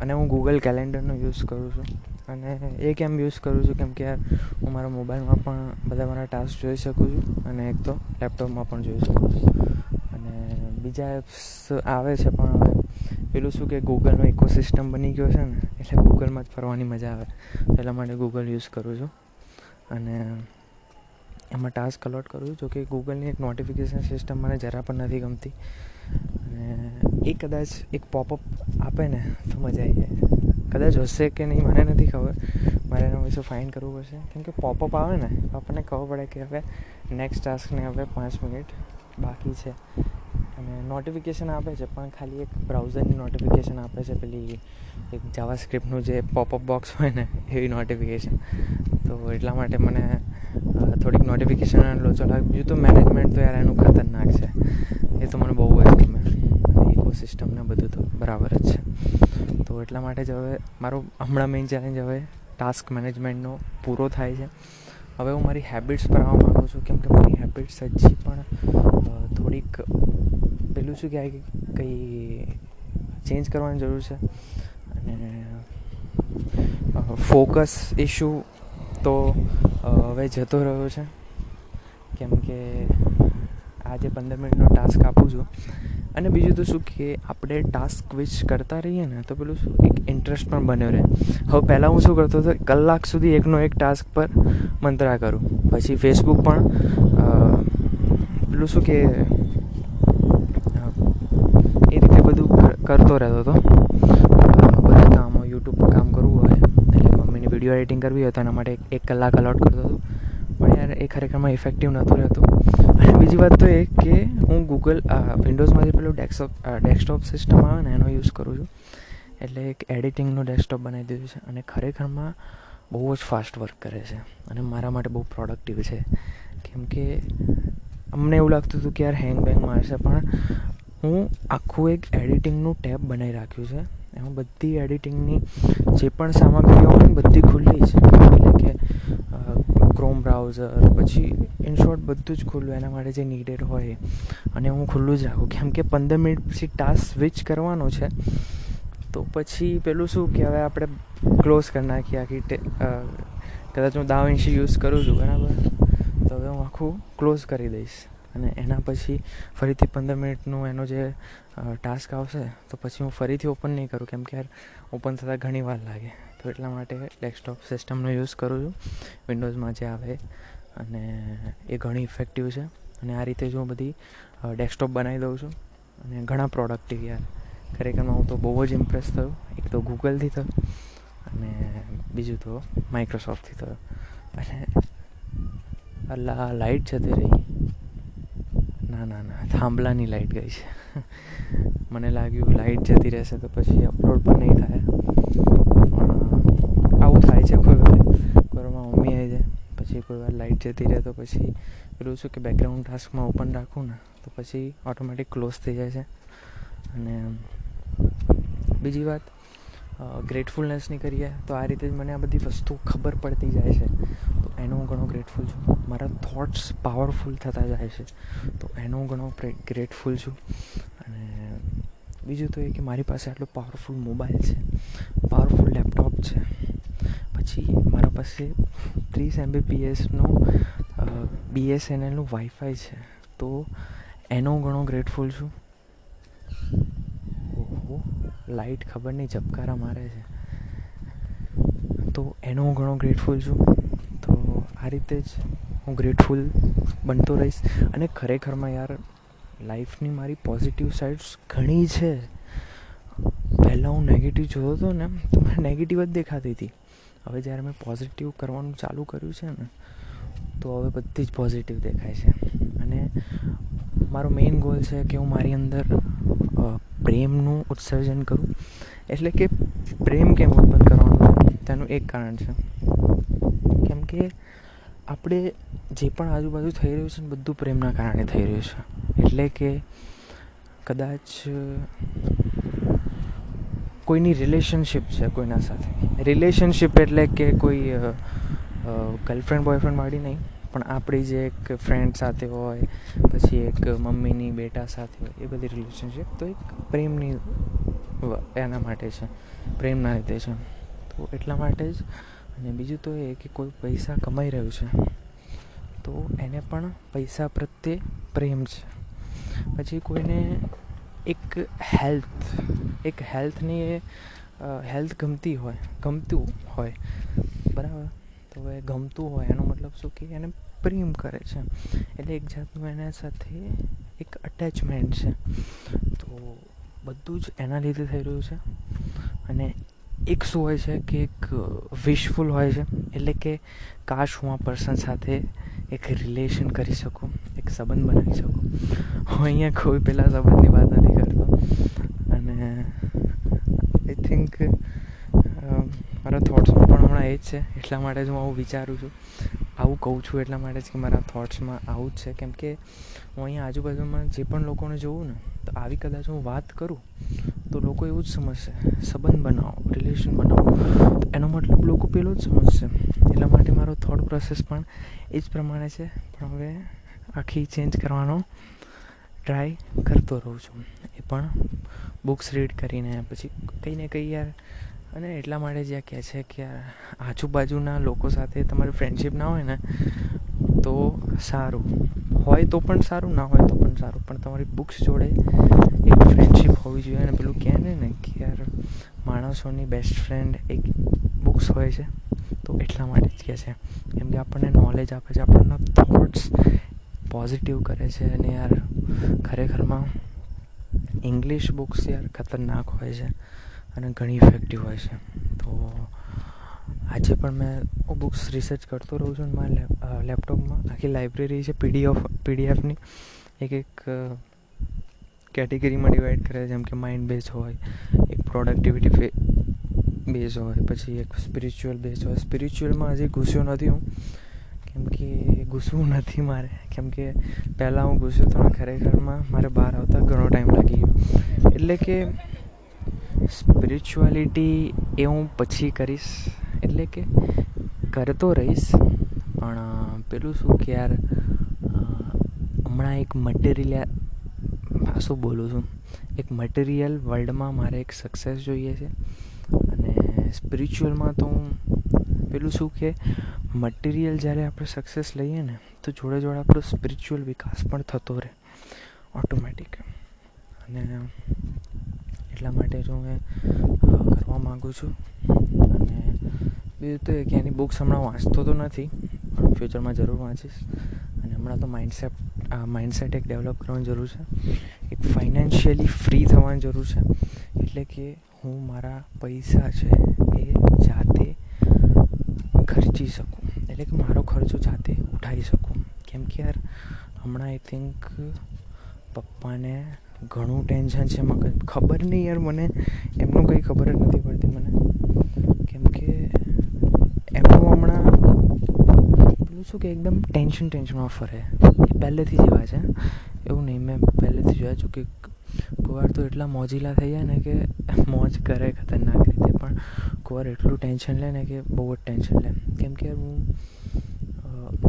અને હું ગૂગલ કેલેન્ડરનો યુઝ કરું છું. અને એ કેમ યુઝ કરું છું? કેમ કે યાર, હું મારા મોબાઈલમાં પણ બધા મારા ટાસ્ક જોઈ શકું છું અને એક તો લેપટોપમાં પણ જોઈ શકું છું. અને બીજા એપ્સ આવે છે, પણ હવે પેલું શું કે ગૂગલનો ઇકોસિસ્ટમ બની ગયો છે ને, એટલે ગૂગલમાં જ ફરવાની મજા આવે. એટલા માટે ગૂગલ યુઝ કરું છું. અને એમાં ટાસ્ક અલોટ કરું છું કે ગૂગલની એક નોટિફિકેશન સિસ્ટમ મને જરા પણ નથી ગમતી. અને એ કદાચ એક પોપઅપ આપે ને તો મજા આવી જાય. કદાચ હશે કે નહીં, મને નથી ખબર. મારે એના વિશે ફાઇન કરવું પડશે. કેમ કે પોપઅપ આવે ને આપણને ખબર પડે કે હવે નેક્સ્ટ ટાસ્કને હવે પાંચ મિનિટ બાકી છે. અને નોટિફિકેશન આપે છે, પણ ખાલી એક બ્રાઉઝરની નોટિફિકેશન આપે છે પેલી એક જાવા સ્ક્રિપ્ટનું જે પોપઅપ બોક્સ હોય ને, એવી નોટિફિકેશન તો એટલા માટે મને થોડીક નોટિફિકેશન લોચો લાગે. બીજું તો મેનેજમેન્ટ તો યાર એનું ખતરનાક છે. એ તો મને બહુ જ ગમે. ઇકોસિસ્ટમ ને બધું તો બરાબર જ છે. તો એટલા માટે જ હવે મારો હમણાં મેઇન ચેલેન્જ હવે ટાસ્ક મેનેજમેન્ટનો પૂરો થાય છે. હવે હું મારી હેબિટ્સ પર આવવા માગું છું. કેમ કે મારી હેબિટ્સ હજી પણ થોડીક પેલું શું કહેવાય કંઈ ચેન્જ કરવાની જરૂર છે. અને ફોકસ ઇશ્યુ તો હવે જતો રહ્યો છે. કેમ કે આજે પંદર મિનિટનો ટાસ્ક આપું છું. અને બીજું તો શું કે, આપણે ટાસ્ક વિચ કરતા રહીએ ને, તો પેલું શું, એક ઇન્ટરેસ્ટ પણ બન્યો રહે. હવે પહેલાં હું શું કરતો હતો, કલાક સુધી એકનો એક ટાસ્ક પર મંત્રા કરું. પછી ફેસબુક પણ પેલું શું કે એ રીતે બધું કરતો રહેતો હતો બધા કામો યુટ્યુબ પર કામ કરવું હોય એટલે મમ્મીની વીડિયો એડિટિંગ કરવી હોય તો એના માટે એક કલાક અલોટ કરતો હતો. પણ યાર, એ ખરેખરમાં ઇફેક્ટિવ નહોતું રહેતું. અને બીજી વાત તો એ કે હું ગૂગલ વિન્ડોઝમાં જે પેલું ડેસ્કટોપ ડેસ્કટોપ સિસ્ટમ આવે ને એનો યુઝ કરું છું. એટલે એક એડિટિંગનું ડેસ્કટોપ બનાવી દીધું છે. અને ખરેખરમાં બહુ જ ફાસ્ટ વર્ક કરે છે. અને મારા માટે બહુ પ્રોડક્ટિવ છે. કેમ કે અમને એવું લાગતું હતું કે યાર હેંગ બેંગ મારશે. પણ હું આખું એક એડિટિંગનું ટેબ બનાવી રાખ્યું છે. એમાં બધી એડિટિંગની જે પણ સામગ્રીઓ હોય ને બધી ખુલ્લી છે. એટલે કે ક્રોમ બ્રાઉઝર પછી ઇન શોર્ટ બધું જ ખુલ્લું એના માટે જે નીડેડ હોય અને હું ખુલ્લું જ રાખું. કેમ કે પંદર મિનિટ પછી ટાસ્ક સ્વિચ કરવાનો છે. તો પછી પેલું શું કે હવે આપણે ક્લોઝ કરી નાખીએ આખી કદાચ હું દાવ ઇંશી યુઝ કરું છું, બરાબર? તો હવે હું આખું ક્લોઝ કરી દઈશ. અને એના પછી ફરીથી પંદર મિનિટનું એનો જે ટાસ્ક આવશે, તો પછી હું ફરીથી ઓપન નહીં કરું, કેમ કે યાર ઓપન થતાં ઘણી વાર લાગે. તો એટલા માટે ડેસ્કટોપ સિસ્ટમનો યુઝ કરું છું, વિન્ડોઝમાં જે આવે. અને એ ઘણી ઇફેક્ટિવ છે. અને આ રીતે જ હું બધી ડેસ્કટોપ બનાવી દઉં છું. અને ઘણા પ્રોડક્ટિવ યાર. ખરેખરમાં હું તો બહુ જ ઇમ્પ્રેસ થયો. એક તો ગૂગલથી થયો. અને બીજું તો માઇક્રોસોફ્ટથી થયો. અને અલ્લા લાઇટ જતી રહી. ના ના ના, થાંભલાની લાઇટ ગઈ છે. મને લાગ્યું લાઇટ જતી રહેશે તો પછી અપલોડ પણ નહીં થાય. પણ આવું થાય છે કોઈ વાર ઘરમાં મમ્મી આવી જાય, પછી કોઈ વાર લાઇટ જતી રહે તો પછી પેલું શું કે બેકગ્રાઉન્ડ ટાસ્કમાં ઓપન રાખું ને, તો પછી ઓટોમેટિક ક્લોઝ થઈ જાય છે. અને બીજી વાત ગ્રેટફુલનેસની કરીએ તો આ રીતે જ મને આ બધી વસ્તુ ખબર પડતી જાય છે. એનો હું ઘણો ગ્રેટફુલ છું. મારા થોટ્સ પાવરફુલ થતા જાય છે. તો એનો હું ઘણો ગ્રેટફુલ છું. અને બીજું તો એ કે મારી પાસે આટલો પાવરફુલ મોબાઈલ છે. પાવરફુલ લેપટોપ છે. પછી મારા પાસે ત્રીસ એમબીપીએસનું બીએસએનએલનું વાઈફાઈ છે. તો એનો ઘણો ગ્રેટફુલ છું. ઓહો લાઇટ ખબર નહીં ઝબકારા મારે છે. તો એનો હું ઘણો ગ્રેટફુલ છું. આ રીતે જ હું ગ્રેટફુલ બનતો રહીશ. અને ખરેખરમાં યાર લાઈફની મારી પોઝિટિવ સાઇડ્સ ઘણી છે. પહેલાં હું નેગેટિવ જોતો હતો ને, તો મને નેગેટિવ જ દેખાતી હતી. હવે જ્યારે મેં પોઝિટિવ કરવાનું ચાલુ કર્યું છે ને, તો હવે બધી જ પોઝિટિવ દેખાય છે. અને મારો મેઇન ગોલ છે કે હું મારી અંદર પ્રેમનું ઉત્સર્જન કરું. એટલે કે પ્રેમ કેમ ઉત્પન્ન કરવાનું? તેનું એક કારણ છે. કેમ કે આપણે જે પણ આજુબાજુ થઈ રહ્યું છે ને બધું પ્રેમના કારણે થઈ રહ્યું છે. એટલે કે કદાચ, કોઈની રિલેશનશિપ છે કોઈના સાથે. રિલેશનશિપ એટલે કે કોઈ ગર્લફ્રેન્ડ બોયફ્રેન્ડ વાળી નહીં, પણ આપણી જે એક ફ્રેન્ડ સાથે હોય, પછી એક મમ્મીની, બેટા સાથે હોય, એ બધી રિલેશનશિપ તો એક પ્રેમની એના માટે છે. પ્રેમના લીધે છે. તો એટલા માટે જ અને બીજું તો એ કે કોઈ પૈસા કમાઈ રહ્યું છે, તો એને પણ પૈસા પ્રત્યે પ્રેમ છે. પછી કોઈને એક હેલ્થ એક હેલ્થની એ હેલ્થ ગમતી હોય, ગમતું હોય, બરાબર? તો એ ગમતું હોય, એનો મતલબ શું કે એને પ્રેમ કરે છે. એટલે એક જાતનું એના સાથે એક અટેચમેન્ટ છે. તો બધું જ એના લીધે થઈ રહ્યું છે. અને એક શું હોય છે કે એક વિશફુલ હોય છે. એટલે કે કાશ હું આ પર્સન સાથે એક રિલેશન કરી શકું, એક સંબંધ બનાવી શકું. હું અહીંયા કોઈ પહેલાં સંબંધની વાત નથી કરતો. અને આઈ થિંક મારા થોટ્સમાં પણ હમણાં એ જ છે. એટલા માટે જ હું આવું વિચારું છું. આવું કહું છું એટલા માટે જ કે મારા થોટ્સમાં આવું જ છે. કેમ કે હું અહીંયા આજુબાજુમાં જે પણ લોકોને જોઉં ને તો આવી કદાચ હું વાત કરું, તો લોકો એવું જ સમજશે. સંબંધ બનાવો રિલેશન બનાવો. એનો મતલબ લોકો પેલો જ સમજશે. એટલા માટે મારો થોટ પ્રોસેસ પણ એ જ પ્રમાણે છે. પણ હવે આખી ચેન્જ કરવાનો ટ્રાય કરતો રહું છું. એ પણ બુક્સ રીડ કરીને, પછી કંઈ ને કંઈ યાર. અને એટલા માટે જ્યાં કહે છે કે આજુબાજુના લોકો સાથે તમારી ફ્રેન્ડશિપ ના હોય ને તો સારું. હોય તો પણ સારું, ના હોય તો પણ સારું. પણ તમારી બુક્સ જોડે એક ફ્રેન્ડશિપ હોવી જોઈએ અને પેલું કહે ને કે યાર, માણસોની બેસ્ટ ફ્રેન્ડ એક બુક્સ હોય છે, તો એટલા માટે જ કહે છે. કેમ કે આપણને નોલેજ આપે છે, આપણને થોટ્સ પોઝિટિવ કરે છે અને યાર, ખરેખરમાં ઇંગ્લિશ બુક્સ યાર ખતરનાક હોય છે અને ઘણી ઇફેક્ટિવ હોય છે. તો આજે પણ મેં બુક્સ રિસર્ચ કરતો રહું છું અને મારા લેપટોપમાં. આખી લાઇબ્રેરી છે પીડીએફ, પીડીએફની. એક એક કેટેગરીમાં ડિવાઈડ કરે જેમ કે માઇન્ડ બેઝ હોય, એક પ્રોડક્ટિવિટી બેઝ હોય, પછી એક સ્પિરિચ્યુઅલ બેઝ હોય. સ્પિરિચ્યુઅલમાં હજી ઘૂસ્યો નથી હું, કેમ કે ઘૂસવું નથી મારે. કેમ કે પહેલાં હું ઘૂસ્યો તો ખરેખરમાં મારે બહાર આવતા ઘણો ટાઈમ લાગી ગયો. એટલે કે સ્પિરિચ્યુઆલિટી એ હું પછી કરીશ. એટલે કે કરતો રહીશ. પણ પેલું શું કે યાર હમણાં એક મટીરિયલ શું બોલું છું? એક મટીરિયલ વર્લ્ડમાં મારે એક સક્સેસ જોઈએ છે. અને સ્પિરિચ્યુઅલમાં તો હું, પેલું શું કે મટીરિયલ જ્યારે આપણે સક્સેસ લઈએ ને, તો જોડે જોડે આપણો સ્પિરિચ્યુઅલ વિકાસ પણ થતો રહે. ઓટોમેટિક અને, એટલા માટે જો હું કરવા માગું છું. બીજું તો કે એની બુક્સ હમણાં વાંચતો તો નથી, પણ ફ્યુચરમાં જરૂર વાંચીશ. અને હમણાં તો માઇન્ડસેટ માઇન્ડસેટ એક ડેવલપ કરવાની જરૂર છે. એક ફાઇનાન્શિયલી ફ્રી થવાની જરૂર છે. એટલે કે હું મારા પૈસા છે એ જાતે ખર્ચી શકું. એટલે કે મારો ખર્ચો જાતે ઉઠાવી શકું. કેમ કે યાર, હમણાં આઈ થિંક પપ્પાને ઘણું ટેન્શન છે મગજ ખબર નહીં યાર મને. એમનું કંઈ ખબર જ નથી પડતી મને કેમ કે એમનું હમણાં પેલું શું કે એકદમ ટેન્શન ટેન્શનમાં ફરે એ પહેલેથી જેવા છે. એવું નહીં, મેં પહેલેથી જોયા છું કે કુંવાર તો એટલા મોજીલા થઈ જાય ને કે મોજ કરે ખતરનાક રીતે, પણ કોવાર એટલું ટેન્શન લે ને કે બહુ જ ટેન્શન લે. કેમ કે હું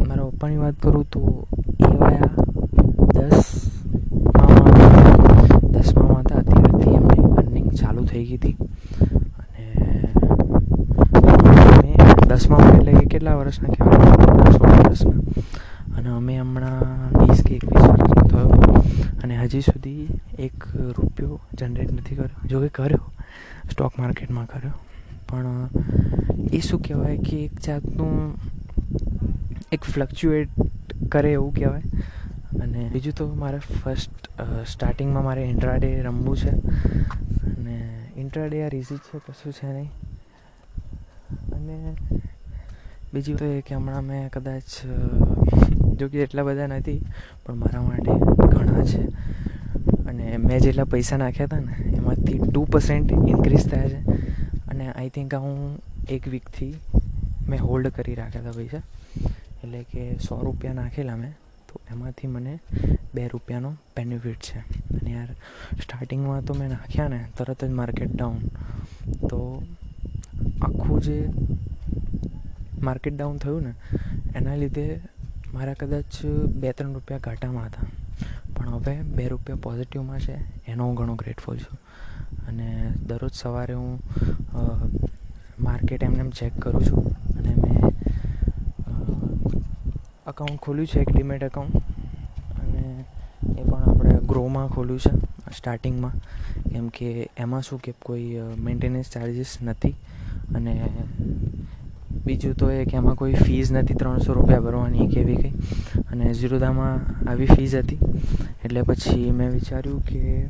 મારા પપ્પાની વાત કરું તો એવા દસ દસમામાં હતા. ત્યારથી એમની અર્નિંગ ચાલુ થઈ ગઈ હતી. અને દસમામાં એટલે કે કેટલા વર્ષના કહેવાય? વર્ષના અને અમે હમણાં વીસ કે એકવીસ વર્ષનો થયો અને હજી સુધી એક રૂપિયો જનરેટ નથી કર્યો. જો કે કર્યો સ્ટોક માર્કેટમાં કર્યો. પણ એ શું કહેવાય કે એક જાતનું એક ફ્લક્ચ્યુએટ કરે એવું કહેવાય. અને બીજું તો મારે ફર્સ્ટ સ્ટાર્ટિંગમાં મારે ઇન્ટ્રાડે રમવું છે. અને ઇન્ટ્રાડે આ રીઝી છે, કશું છે નહીં. અને બીજું તો એ કે હમણાં મેં કદાચ જો કે એટલા બધા નથી, પણ મારા માટે ઘણા છે. અને મેં જેટલા પૈસા નાખ્યા હતા ને, એમાંથી ટુ પર્સન્ટ ઇન્ક્રીઝ થયા છે. અને આઈ થિંક હું એક વીકથી મેં હોલ્ડ કરી રાખ્યા હતા પૈસા. એટલે કે સો રૂપિયા નાખેલા મેં, તો એમાંથી મને બે રૂપિયાનો બેનિફિટ છે. અને યાર સ્ટાર્ટિંગમાં તો મેં નાખ્યા ને, તરત જ માર્કેટ ડાઉન તો આખું જે માર્કેટ ડાઉન થયું ને, એના લીધે મારા કદાચ બે ત્રણ રૂપિયા ઘાટામાં હતા. પણ હવે બે રૂપિયા પોઝિટિવમાં છે, એનો હું ઘણો ગ્રેટફુલ છું. અને દરરોજ સવારે હું માર્કેટ એમને એમ ચેક કરું છું. અને મેં અકાઉન્ટ ખોલ્યું છે, એક ડીમેટ અકાઉન્ટ અને એ પણ આપણે ગ્રોમાં ખોલ્યું છે સ્ટાર્ટિંગમાં કેમ કે એમાં શું કે કોઈ મેન્ટેનન્સ ચાર્જીસ નથી. અને બીજું તો એ કે એમાં કોઈ ફીસ નથી, ત્રણસો રૂપિયા ભરવાની કે એવી કંઈ. અને ઝીરોધામાં આવી ફીસ હતી. એટલે પછી મેં વિચાર્યું કે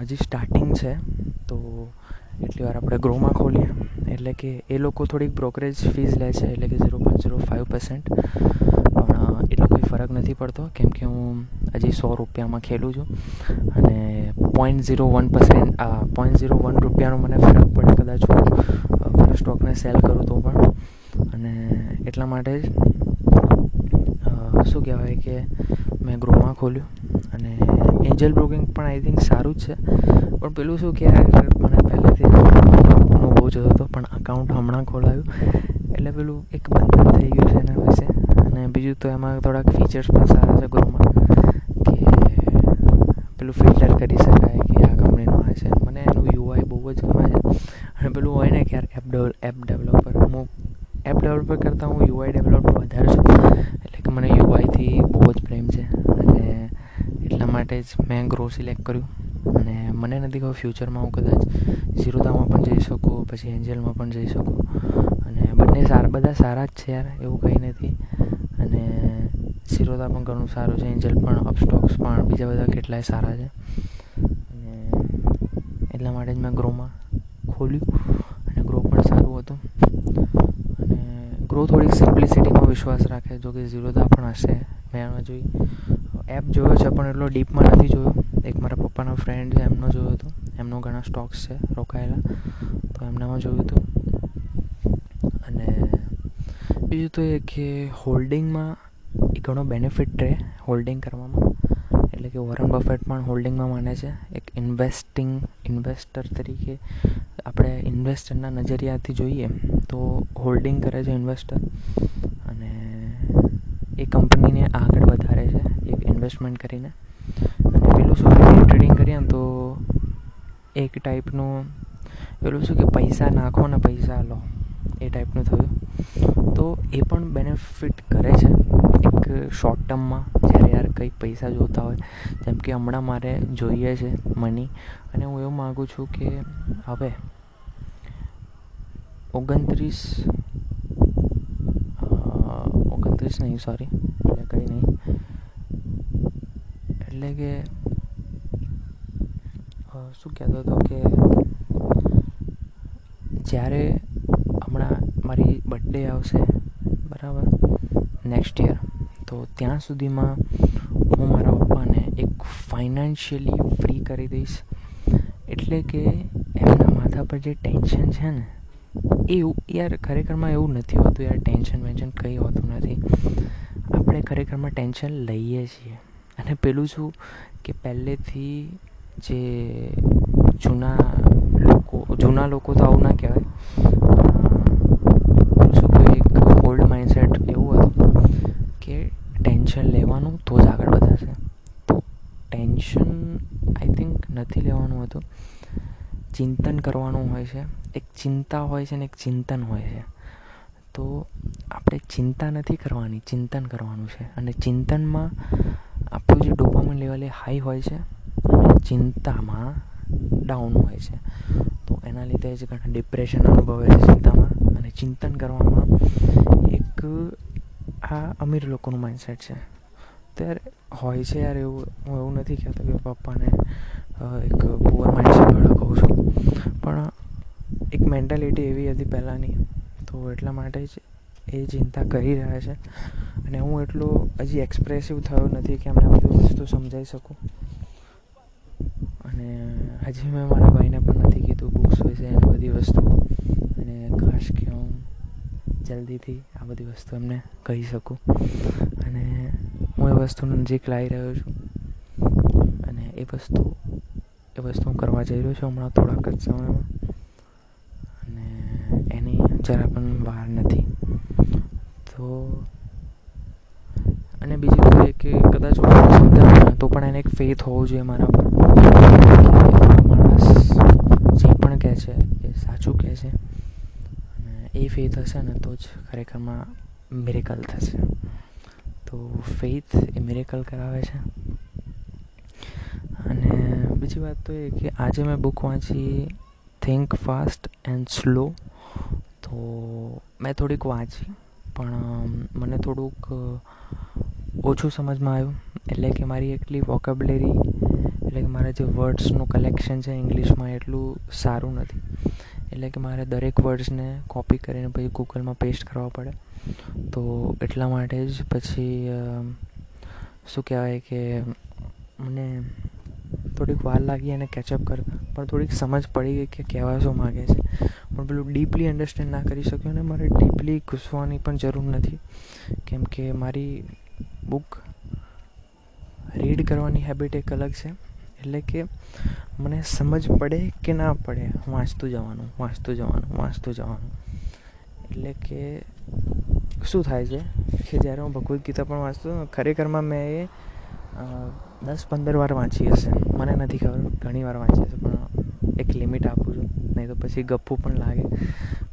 હજી સ્ટાર્ટિંગ છે, તો એટલી વાર આપણે ગ્રોમાં ખોલીએ. એટલે કે એ લોકો થોડીક બ્રોકરેજ ફીસ લે છે, એટલે કે zero point zero five percent પણ એટલો કોઈ ફરક નથી પડતો. કેમ કે હું હજી સો રૂપિયામાં ખેલું છું. અને point zero one percent point zero one રૂપિયાનો મને ફરક પડે કદાચ હું મારા સ્ટોકને સેલ કરું તો પણ. અને એટલા માટે જ શું કહેવાય કે મેં ગ્રોમાં ખોલ્યું. અને એન્જલ બ્રોકિંગ પણ આઈ થિંક સારું જ છે. પણ પેલું શું કે મને પહેલેથી હું બહુ જતો હતો પણ અકાઉન્ટ હમણાં ખોલાયું. એટલે પેલું એક બંધન થઈ ગયું છે એના વિશે. અને બીજું તો એમાં થોડાક ફીચર્સ પણ સારા છે ગ્રોમાં પેલું ફિલ્ટર કરી શકાય કે આ કંપનીનું આ છે. મને એનું યુઆઈ બહુ જ ગમે છે. અને પેલું હોય ને કે યાર એપ એપ ડેવલપર હું એપ ડેવલપર કરતાં હું યુઆઈ ડેવલપર વધારે છું. એટલે કે મને યુઆઈથી બહુ જ પ્રેમ છે. અને એટલા માટે જ મેં ગ્રો સિલેક્ટ કર્યું. અને મને નથી ખબર ફ્યુચરમાં હું કદાચ ઝીરોધામાં પણ જઈ શકું, પછી એન્જલમાં પણ જઈ શકું. અને બંને સારા બધા સારા જ છે યાર, એવું કંઈ નથી. અને ઝીરોદા પણ ઘણું સારું છે, એન્જલ પણ, અપસ્ટોક્સ પણ, બીજા બધા કેટલાય સારા છે. અને એટલા માટે જ મેં ગ્રોમાં ખોલ્યું અને ગ્રો પણ સારું હતું. અને ગ્રો થોડીક સિમ્પ્લિસિટીમાં વિશ્વાસ રાખે, જો કે ઝીરોદા પણ હશે, મેં એમાં જોઈ. એપ જોયો છે, પણ એટલો ડીપમાં નથી જોયો. એક મારા પપ્પાનો ફ્રેન્ડ છે, એમનો જોયો હતો. એમનો ઘણા સ્ટોક્સ છે, રોકાયેલા. તો એમનામાં જોયું હતું. અને બીજું તો એ કે હોલ્ડિંગમાં એ ઘણો બેનિફિટ રહે હોલ્ડિંગ કરવામાં. એટલે કે વોરન બફેટ પણ હોલ્ડિંગમાં માને છે. એક ઇન્વેસ્ટિંગ ઇન્વેસ્ટર તરીકે આપણે ઇન્વેસ્ટરના નજરિયાથી જોઈએ તો હોલ્ડિંગ કરે છે ઇન્વેસ્ટર અને એ કંપનીને આગળ વધારે છે, એક ઇન્વેસ્ટમેન્ટ કરીને. અને પેલું શું ટ્રેડિંગ કરીએ તો એક ટાઈપનું પેલું શું કે પૈસા નાખો ને પૈસા લો. એ ટાઈપનું થયું. તો એ પણ બેનિફિટ કરે છે. એક શોર્ટ ટર્મમાં જ્યારે યાર કંઈ પૈસા જોતા હોય, જેમ કે હમણાં મારે જોઈએ છે મની અને હું એવું માગું છું કે હવે ઓગણત્રીસ ઓગણત્રીસ નહીં સોરી એટલે કંઈ નહીં. એટલે કે શું કહેતો હતો કે જ્યારે મારી બર્થડે આવશે, બરાબર? નેક્સ્ટ યર તો ત્યાં સુધીમાં હું મારા પપ્પાને એક ફાઇનાન્શિયલી ફ્રી કરી દઈશ. એટલે કે એમના માથા પર જે ટેન્શન છે ને, એવું યાર ખરેખરમાં એવું નથી હોતું યાર ટેન્શન વેન્શન કંઈ હોતું નથી. આપણે ખરેખરમાં ટેન્શન લઈએ છીએ. અને પેલું શું કે પહેલેથી જે જૂના લોકો જૂના લોકો તો આવું ના કહેવાય શું કે એક ઓલ્ડ માઇન્ડસેટ એવું હતું કે ટેન્શન લેવાનું તો જ આગળ વધાશે તો ટેન્શન આઈ થિંક નથી લેવાનું હતું. ચિંતન કરવાનું હોય છે. એક ચિંતા હોય છે ને એક ચિંતન હોય છે. તો આપણે ચિંતા નથી કરવાની, ચિંતન કરવાનું છે. અને ચિંતનમાં આપણું જે ડોપામાઇન લેવલ એ હાઈ હોય છે ચિંતામાં ડાઉન હોય છે. તો એના લીધે જ ઘણા ડિપ્રેશન અનુભવે છે ચિંતામાં. અને ચિંતન કરવામાં એક આ અમીર લોકોનું માઇન્ડસેટ છે. ત્યારે હોય છે યાર એવું, હું એવું નથી કહેતો કે પપ્પાને એક પુઅર માઇન્ડસેટવાળા કહું છું. પણ એક મેન્ટાલિટી એવી હતી પહેલાંની, તો એટલા માટે જ એ ચિંતા કરી રહ્યા છે. અને હું એટલો હજી એક્સપ્રેસિવ થયો નથી કે એમને બધી વસ્તુ સમજાવી શકું. અને હજી મેં મારા ભાઈને પણ નથી કીધું બુક્સ વિશે એની બધી વસ્તુ અને ખાસ કે હું જલ્દીથી આ બધી વસ્તુ એમને કહી શકું. અને હું એ વસ્તુને નજીક લાવી રહ્યો છું. અને એ વસ્તુ એ વસ્તુ હું કરવા જઈ રહ્યો છું હમણાં થોડાક જ સમયમાં. અને એની જરા પણ વાર નથી. તો, અને બીજું વસ્તુ એ કે કદાચ તો પણ એને એક ફેથ હોવો જોઈએ મારા પર. માણસ જે પણ કહે છે, એ સાચું કહે છે. એ ફેથ હશે ને તો જ ખરેખરમાં મિરેકલ થશે. તો ફેથ એ મિરેકલ કરાવે છે. અને બીજી વાત તો એ કે આજે મેં બુક વાંચી થિંક ફાસ્ટ એન્ડ સ્લો તો મેં થોડીક વાંચી, પણ મને થોડુંક ઓછું સમજમાં આવ્યું. એટલે કે મારી એટલી વોકેબલરી એટલે કે મારા જે વર્ડ્સનું કલેક્શન છે ઇંગ્લિશમાં એટલું સારું નથી. એટલે કે મારે દરેક વર્ડ્સને કોપી કરીને પછી ગૂગલમાં પેસ્ટ કરવા પડે. તો એટલા માટે જ પછી શું કહેવાય કે મને થોડીક વાર લાગી અને કેચઅપ કરતાં પણ થોડીક સમજ પડી ગઈ કે કહેવા શું માગે છે. પણ પેલું ડીપલી અન્ડરસ્ટેન્ડ ના કરી શક્યો ને મારે ડીપલી ઘૂસવાની પણ જરૂર નથી. કેમ કે મારી બુક રીડ કરવાની હેબિટ એક અલગ છે. એટલે કે મને સમજ પડે કે ના પડે, વાંચતું જવાનું વાંચતું જવાનું વાંચતું જવાનું. એટલે કે શું થાય છે કે જ્યારે હું ભગવદ્ ગીતા પણ વાંચતો ખરેખરમાં મેં એ દસ પંદર વાર વાંચી હશે. મને નથી ખબર, ઘણી વાર વાંચી હશે, પણ એક લિમિટ આપું છું. નહીં તો પછી ગપ્પું પણ લાગે.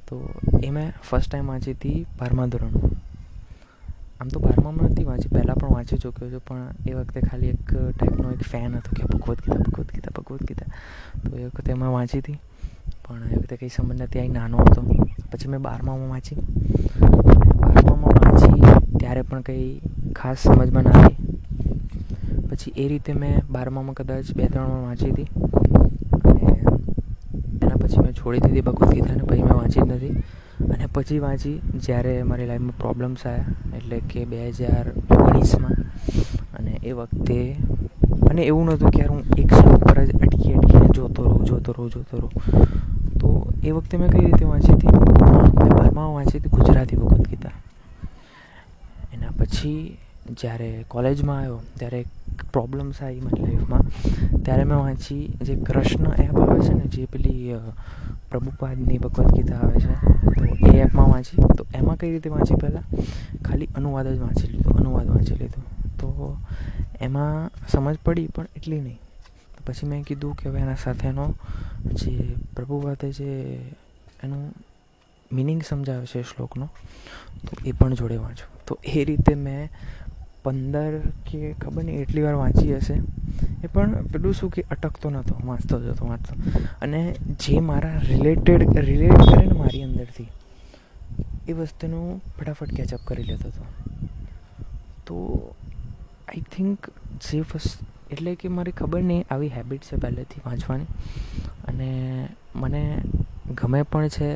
તો એ મેં ફર્સ્ટ ટાઈમ વાંચી હતી બારમા ધોરણમાં આમ તો બારમામાં નથી વાંચી પહેલાં પણ વાંચી ચૂક્યો છું પણ એ વખતે ખાલી એક ટાઈપનો એક ફેન હતો કે ભગવદ્ ગીતા ભગવદ્ ગીતા ભગવદ્ ગીતા. તો એ વખતે મેં વાંચી હતી, પણ એ વખતે કંઈ સમજ નથી આવી, નાનો હતો. પછી મેં બારમામાં વાંચી. બારમામાં વાંચી ત્યારે પણ કંઈ ખાસ સમજમાં ના આવી. પછી એ રીતે મેં બારમામાં કદાચ બે, ત્રણમાં વાંચી હતી. અને એના પછી મેં છોડી દીધી ભગવદ્ ગીતાને, પછી મેં વાંચી જ નથી. અને પછી વાંચી, જ્યારે મારી લાઈફમાં પ્રોબ્લેમ્સ આવ્યા, એટલે કે બે હજાર ઓગણીસમાં, અને એ વખતે અને એવું નહોતું કે યાર હું એક શ્લોક પર જ અટકી અટકીને જોતો રહું જોતો રહું જોતો રહું. તો એ વખતે મેં કઈ રીતે વાંચી હતી? મેં બારમામાં વાંચી હતી ગુજરાતી ભગવદ્ ગીતા. એના પછી જ્યારે કોલેજમાં આવ્યો, ત્યારે પ્રોબ્લેમ્સ આવી મારી લાઈફમાં. ત્યારે મેં વાંચી જે કૃષ્ણ એપ આવે છે ને, જે પેલી પ્રભુપાદની ભગવદ્ ગીતા આવે છે. તો એ એપમાં વાંચી. તો એમાં કઈ રીતે વાંચી પહેલાં? ખાલી અનુવાદ જ વાંચી લીધો. અનુવાદ વાંચી લીધો. તો એમાં સમજ પડી પણ એટલી નહીં. તો પછી મેં કીધું કે હવે એના સાથેનો જે પ્રભુપાદે જે એનું મિનિંગ સમજાવે છે શ્લોકનો, તો એ પણ જોડે વાંચું. તો એ રીતે મેં પંદર કે ખબર નહીં, એટલી વાર વાંચી હશે. એ પણ પેલું શું કે, અટકતો નહોતો વાંચતો જતો વાંચતો. અને જે મારા રિલેટેડ રિલેટ કરે ને મારી અંદરથી, એ વસ્તુનું ફટાફટ કેચઅપ કરી લેતો હતો. તો આઈ થિંક જે વસ્તુ એટલે કે મારી ખબર નહીં, આવી હેબિટ છે પહેલેથી વાંચવાની. અને મને ગમે પણ છે,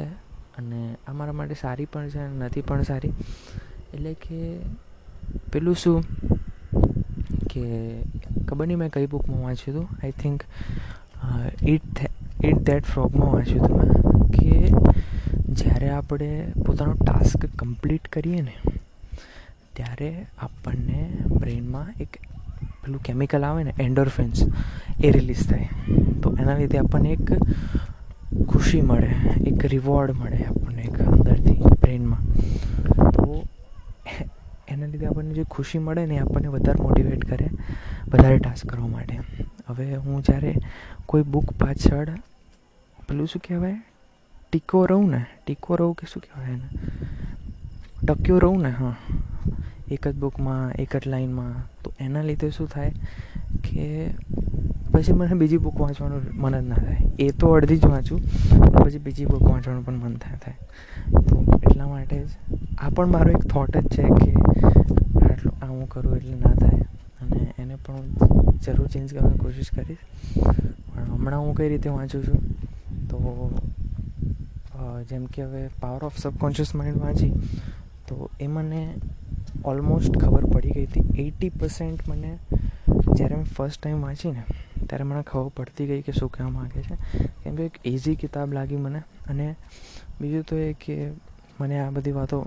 અને આ મારા માટે સારી પણ છે નથી પણ સારી. એટલે કે પેલું શું કે ખબર નહીં મેં કઈ બુકમાં વાંચ્યું હતું? I think it it that ફ્રોગમાં વાંચ્યું હતું કે જ્યારે આપણે પોતાનો ટાસ્ક કમ્પ્લીટ કરીએ ને, ત્યારે આપણને બ્રેઇનમાં એક પેલું કેમિકલ આવે ને એન્ડોરફિન્સ એ રિલીઝ થાય. તો એના લીધે આપણને એક ખુશી મળે, એક રિવોર્ડ મળે આપણને એક અંદરથી બ્રેઇનમાં તો એના લીધે આપણને જે ખુશી મળે ને એ આપણને વધારે મોટિવેટ કરે વધારે ટાસ્ક કરવા માટે. હવે હું જ્યારે કોઈ બુક પાછળ પેલું શું કહેવાય? ટીકો રહું ને, ટીકો રહું કે શું કહેવાય એને? ટક્યો રહું ને, હા. એક જ બુકમાં એક જ લાઈનમાં. તો એના લીધે શું થાય કે પછી મને બીજી બુક વાંચવાનું મન જ ના થાય. એ તો અડધી જ વાંચું પછી બીજી બુક વાંચવાનું પણ મન થાય થાય. તો એટલા માટે જ આ પણ મારો એક થોટ જ છે કે આ હું કરું એટલે ના થાય. અને એને પણ હું જરૂર ચેન્જ કરવાની કોશિશ કરીશ. પણ હમણાં હું કઈ રીતે વાંચું છું? તો જેમ કે હવે પાવર ઓફ સબકોન્શિયસ માઇન્ડ વાંચી, તો એ મને ઓલમોસ્ટ ખબર પડી ગઈ હતી. એટી પર્સન્ટ મને જ્યારે મેં ફર્સ્ટ ટાઈમ વાંચીને ત્યારે મને ખબર પડતી ગઈ કે શું કહેવા માગે છે. કેમ કે એક ઇઝી કિતાબ લાગી મને. અને બીજું તો એ કે મને આ બધી વાતો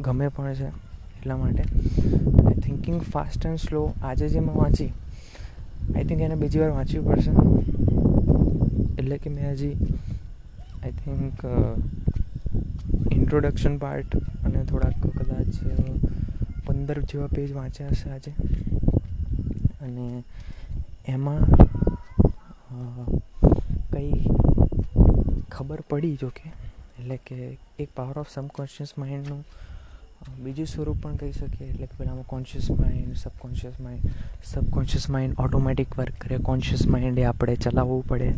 ગમે પણ છે એટલા માટે. થિંકિંગ ફાસ્ટ એન્ડ સ્લો આજે જે મેં વાંચી આઈ થિંક એને બીજી વાર વાંચવી પડશે. એટલે કે મેં હજી આઈ થિંક ઇન્ટ્રોડક્શન પાર્ટ અને થોડાક કદાચ પંદર જેવા પેજ વાંચ્યા હશે આજે. અને એમાં કંઈ ખબર પડી જો કે એટલે કે એક પાવર ઓફ સબકોન્શિયસ માઇન્ડનું બીજું સ્વરૂપ પણ કહી શકીએ. એટલે કે પહેલાં conscious mind subconscious mind subconscious mind automatic work કરે. કોન્શિયસ માઇન્ડ એ આપણે ચલાવવું પડે.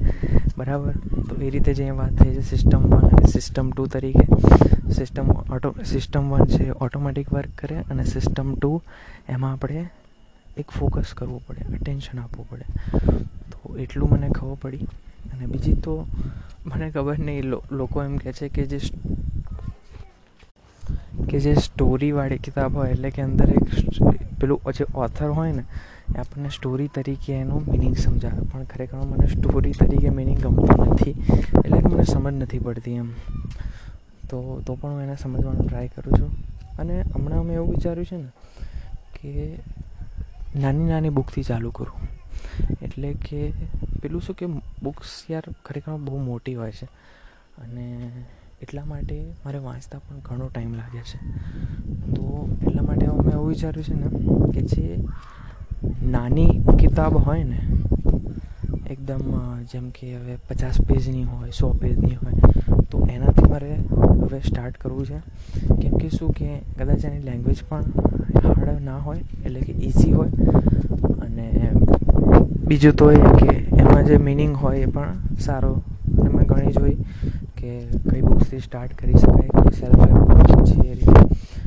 બરાબર? તો એ રીતે જે વાત થઈ છે સિસ્ટમ વન અને સિસ્ટમ ટુ તરીકે. સિસ્ટમ ઓટો સિસ્ટમ વન છે ઓટોમેટિક વર્ક કરે અને સિસ્ટમ ટુ એમાં આપણે એક ફોકસ કરવું પડે અટેન્શન આપવું પડે. તો એટલું મને ખબર પડી. અને બીજી તો મને ખબર નહીં લોકો એમ કહે છે કે જે કે જે સ્ટોરીવાળી કિતાબ હોય, એટલે કે અંદર એક પેલું જે ઓથર હોય ને, એ આપણને સ્ટોરી તરીકે એનું મિનિંગ સમજાવે. પણ ખરેખર મને સ્ટોરી તરીકે મિનિંગ ગમતું નથી, એટલે મને સમજ નથી પડતી એમ. તો તો પણ હું એને સમજવાનો ટ્રાય કરું છું. અને હમણાં મેં એવું વિચાર્યું છે ને, કે નાની નાની બુકથી ચાલુ કરું. એટલે કે પેલું શું કે બુક્સ યાર ખરેખર બહુ મોટી હોય છે. અને એટલા માટે મારે વાંચતા પણ ઘણો ટાઈમ લાગે છે. તો એટલા માટે મેં એવું વિચાર્યું છે ને કે જે નાની કિતાબ હોય ને, એકદમ જેમ કે હવે પચાસ પેજની હોય, સો પેજની હોય, તો એનાથી મારે હવે સ્ટાર્ટ કરવું છે. કેમ કે શું કે કદાચ એની લેંગ્વેજ પણ હાર્ડ ના હોય, એટલે કે ઇઝી હોય, અને બીજું તો એ કે એમાં જે મિનિંગ હોય એ પણ સારો. અને મેં ઘણી જોઈ કે કઈ બુક્સથી સ્ટાર્ટ કરી શકાય સેલ્ફ હેલ્પ છે એ રીતે.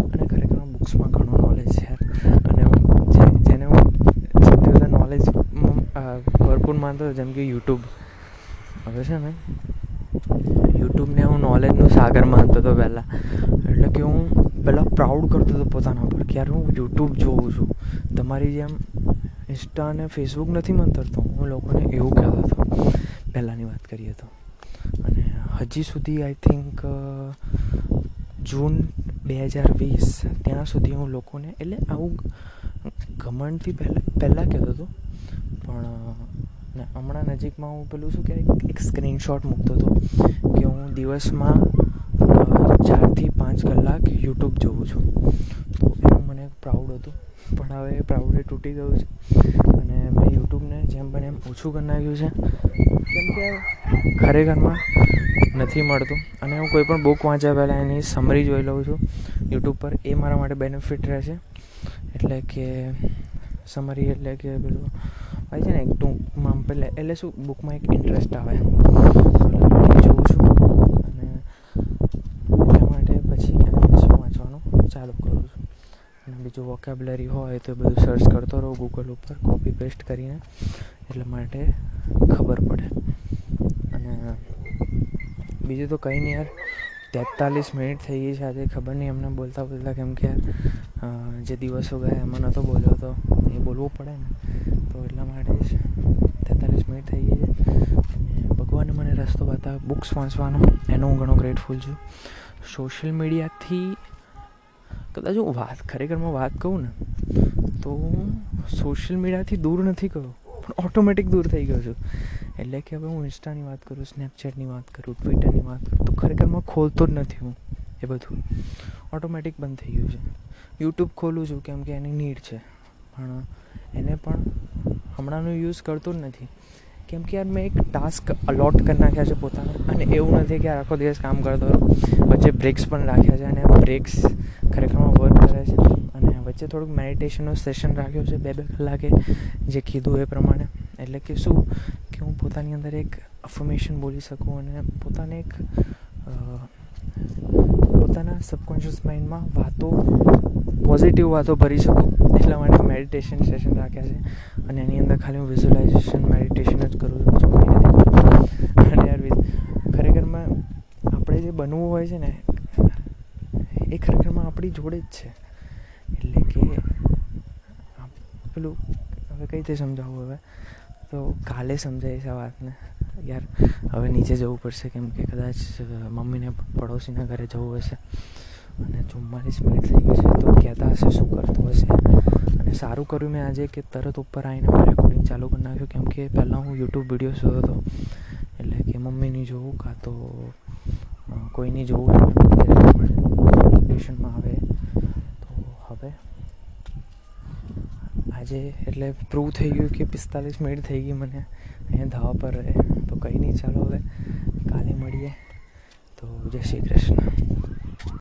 અને ખરેખર બુક્સમાં ઘણું નોલેજ છે. અને હું જેને હું સૌથી વધારે નોલેજ ભરપૂર માનતો જેમ કે યુટ્યુબ હવે છે ને યુટ્યુબને હું નોલેજનું સાગર માનતો હતો પહેલાં. એટલે કે હું પહેલાં પ્રાઉડ કરતો હતો પોતાના પર કે યાર હું યુટ્યુબ જોઉં છું. તમારી જેમ ઇન્સ્ટા અને ફેસબુક નથી મંતરતો હું લોકોને એવું કહેતો હતો. પહેલાંની વાત કરીએ તો. અને હજી સુધી આઈ થિંક જૂન બે હજાર વીસ, ત્યાં સુધી હું લોકોને, એટલે આવું ઘમંડથી પહેલાં પહેલાં કહેતો હતો. પણ હમણાં નજીકમાં હું પેલું શું કહેવાય, એક સ્ક્રીનશોટ મૂકતો હતો કે હું દિવસમાં ચારથી પાંચ કલાક યુટ્યુબ જોઉં છું. તો પ્રાઉડ હતું. પણ હવે પ્રાઉડ તૂટી ગયું છે. અને મેં યુટ્યુબને જેમ બને એમ ઓછું કરી નાખ્યું છે. કેમ કે ખરેખરમાં નથી મળતું. અને હું કોઈ પણ બુક વાંચ્યા પહેલાં એની સમરી જોઈ લઉં છું. યુટ્યુબ પર એ મારા માટે બેનિફિટ રહેશે. એટલે કે સમરી એટલે કે પેલું હોય છે ને એક ટૂંકમાં પહેલાં એટલે શું બુકમાં એક ઇન્ટરેસ્ટ આવે. જોઉં છું. અને એટલા માટે પછી શું વાંચવાનું ચાલુ કરું છું. અને બીજું વોકેબ્લરી હોય તો બધું સર્ચ કરતો રહું ગૂગલ ઉપર કોપી પેસ્ટ કરીને, એટલા માટે ખબર પડે. અને બીજું તો કંઈ નહીં યાર, તેતાલીસ મિનિટ થઈ ગઈ છે આજે, ખબર નહીં એમને બોલતા બોલતા કેમ કે જે દિવસો ગયા એમાં નહોતો બોલ્યો તો, એ બોલવું પડે ને. તો એટલા માટે જ તેતાલીસ મિનિટ થઈ ગઈ છે. અને ભગવાને મને રસ્તો બતાવ્યો બુક્સ વાંચવાનો, એનો હું ઘણો ગ્રેટફુલ છું. સોશિયલ મીડિયાથી કદાચ હું વાત ખરેખરમાં વાત કહું ને, તો સોશિયલ મીડિયાથી દૂર નથી ગયો, પણ ઓટોમેટિક દૂર થઈ ગયો છું. એટલે કે હવે હું ઇન્સ્ટાની વાત કરું સ્નેપચેટની વાત કરું ટ્વિટરની વાત કરું, તો ખરેખરમાં ખોલતો જ નથી હું એ બધું. ઓટોમેટિક બંધ થઈ ગયું છે. યુટ્યુબ ખોલું છું, કેમ કે એની નીડ છે. પણ એને પણ હમણાંનું યુઝ કરતો જ નથી. કેમ કે યાર મેં એક ટાસ્ક અલોટ કરી નાખ્યા છે પોતાને અને એવું નથી કે આખો દિવસ કામ કરતો રહો. વચ્ચે બ્રેક્સ પણ રાખ્યા છે અને બ્રેક્સ ખરેખરમાં વર્ક કરે છે. અને વચ્ચે થોડુંક મેડિટેશનનું સેશન રાખ્યું છે બે બે કલાકે, જે કીધું એ પ્રમાણે. એટલે કે શું? કે હું પોતાની અંદર એક અફર્મેશન બોલી શકું અને પોતાને એક પોતાના સબકોન્શિયસ માઇન્ડમાં વાતો પોઝિટિવ વાતો ભરી શકું, એટલા માટે મેડિટેશન સેશન રાખ્યા છે. અને એની અંદર ખાલી હું વિઝ્યુલાઇઝેશન મેડિટેશન જ કરું છું, બીજું નથી. અને યાર ખરેખરમાં આપણે જે બનવું હોય છે ને, એ ખરેખરમાં આપણી જોડે જ છે. એટલે કે પેલું હવે કઈ રીતે સમજાવવું હવે? તો કાલે સમજાવીશ આ વાતને. યાર, હવે નીચે જવું પડશે કેમ કે કદાચ મમ્મીને પડોશીના ઘરે જવું હશે. અને ચુમ્માલીસ મિનિટ થઈ ગઈ છે, તો કહેતા હશે શું કરતો હશે? અને સારું કર્યું મેં આજે કે તરત ઉપર આવીને મેં રેકોર્ડિંગ ચાલુ કરી નાખ્યું, કેમ કે પહેલાં હું યુટ્યુબ વીડિયો જોતો હતો. એટલે કે મમ્મીની જોવું, કાં તો કોઈની જોવું ટ્યુશનમાં આવે. તો હવે આજે એટલે પ્રૂવ થઈ ગયું કે પિસ્તાલીસ મિનિટ થઈ ગઈ મને. અહીંયા ધાવા પર રહે. તો કંઈ નહીં, ચાલો હવે કાલે મળીએ. તો જય શ્રી કૃષ્ણ.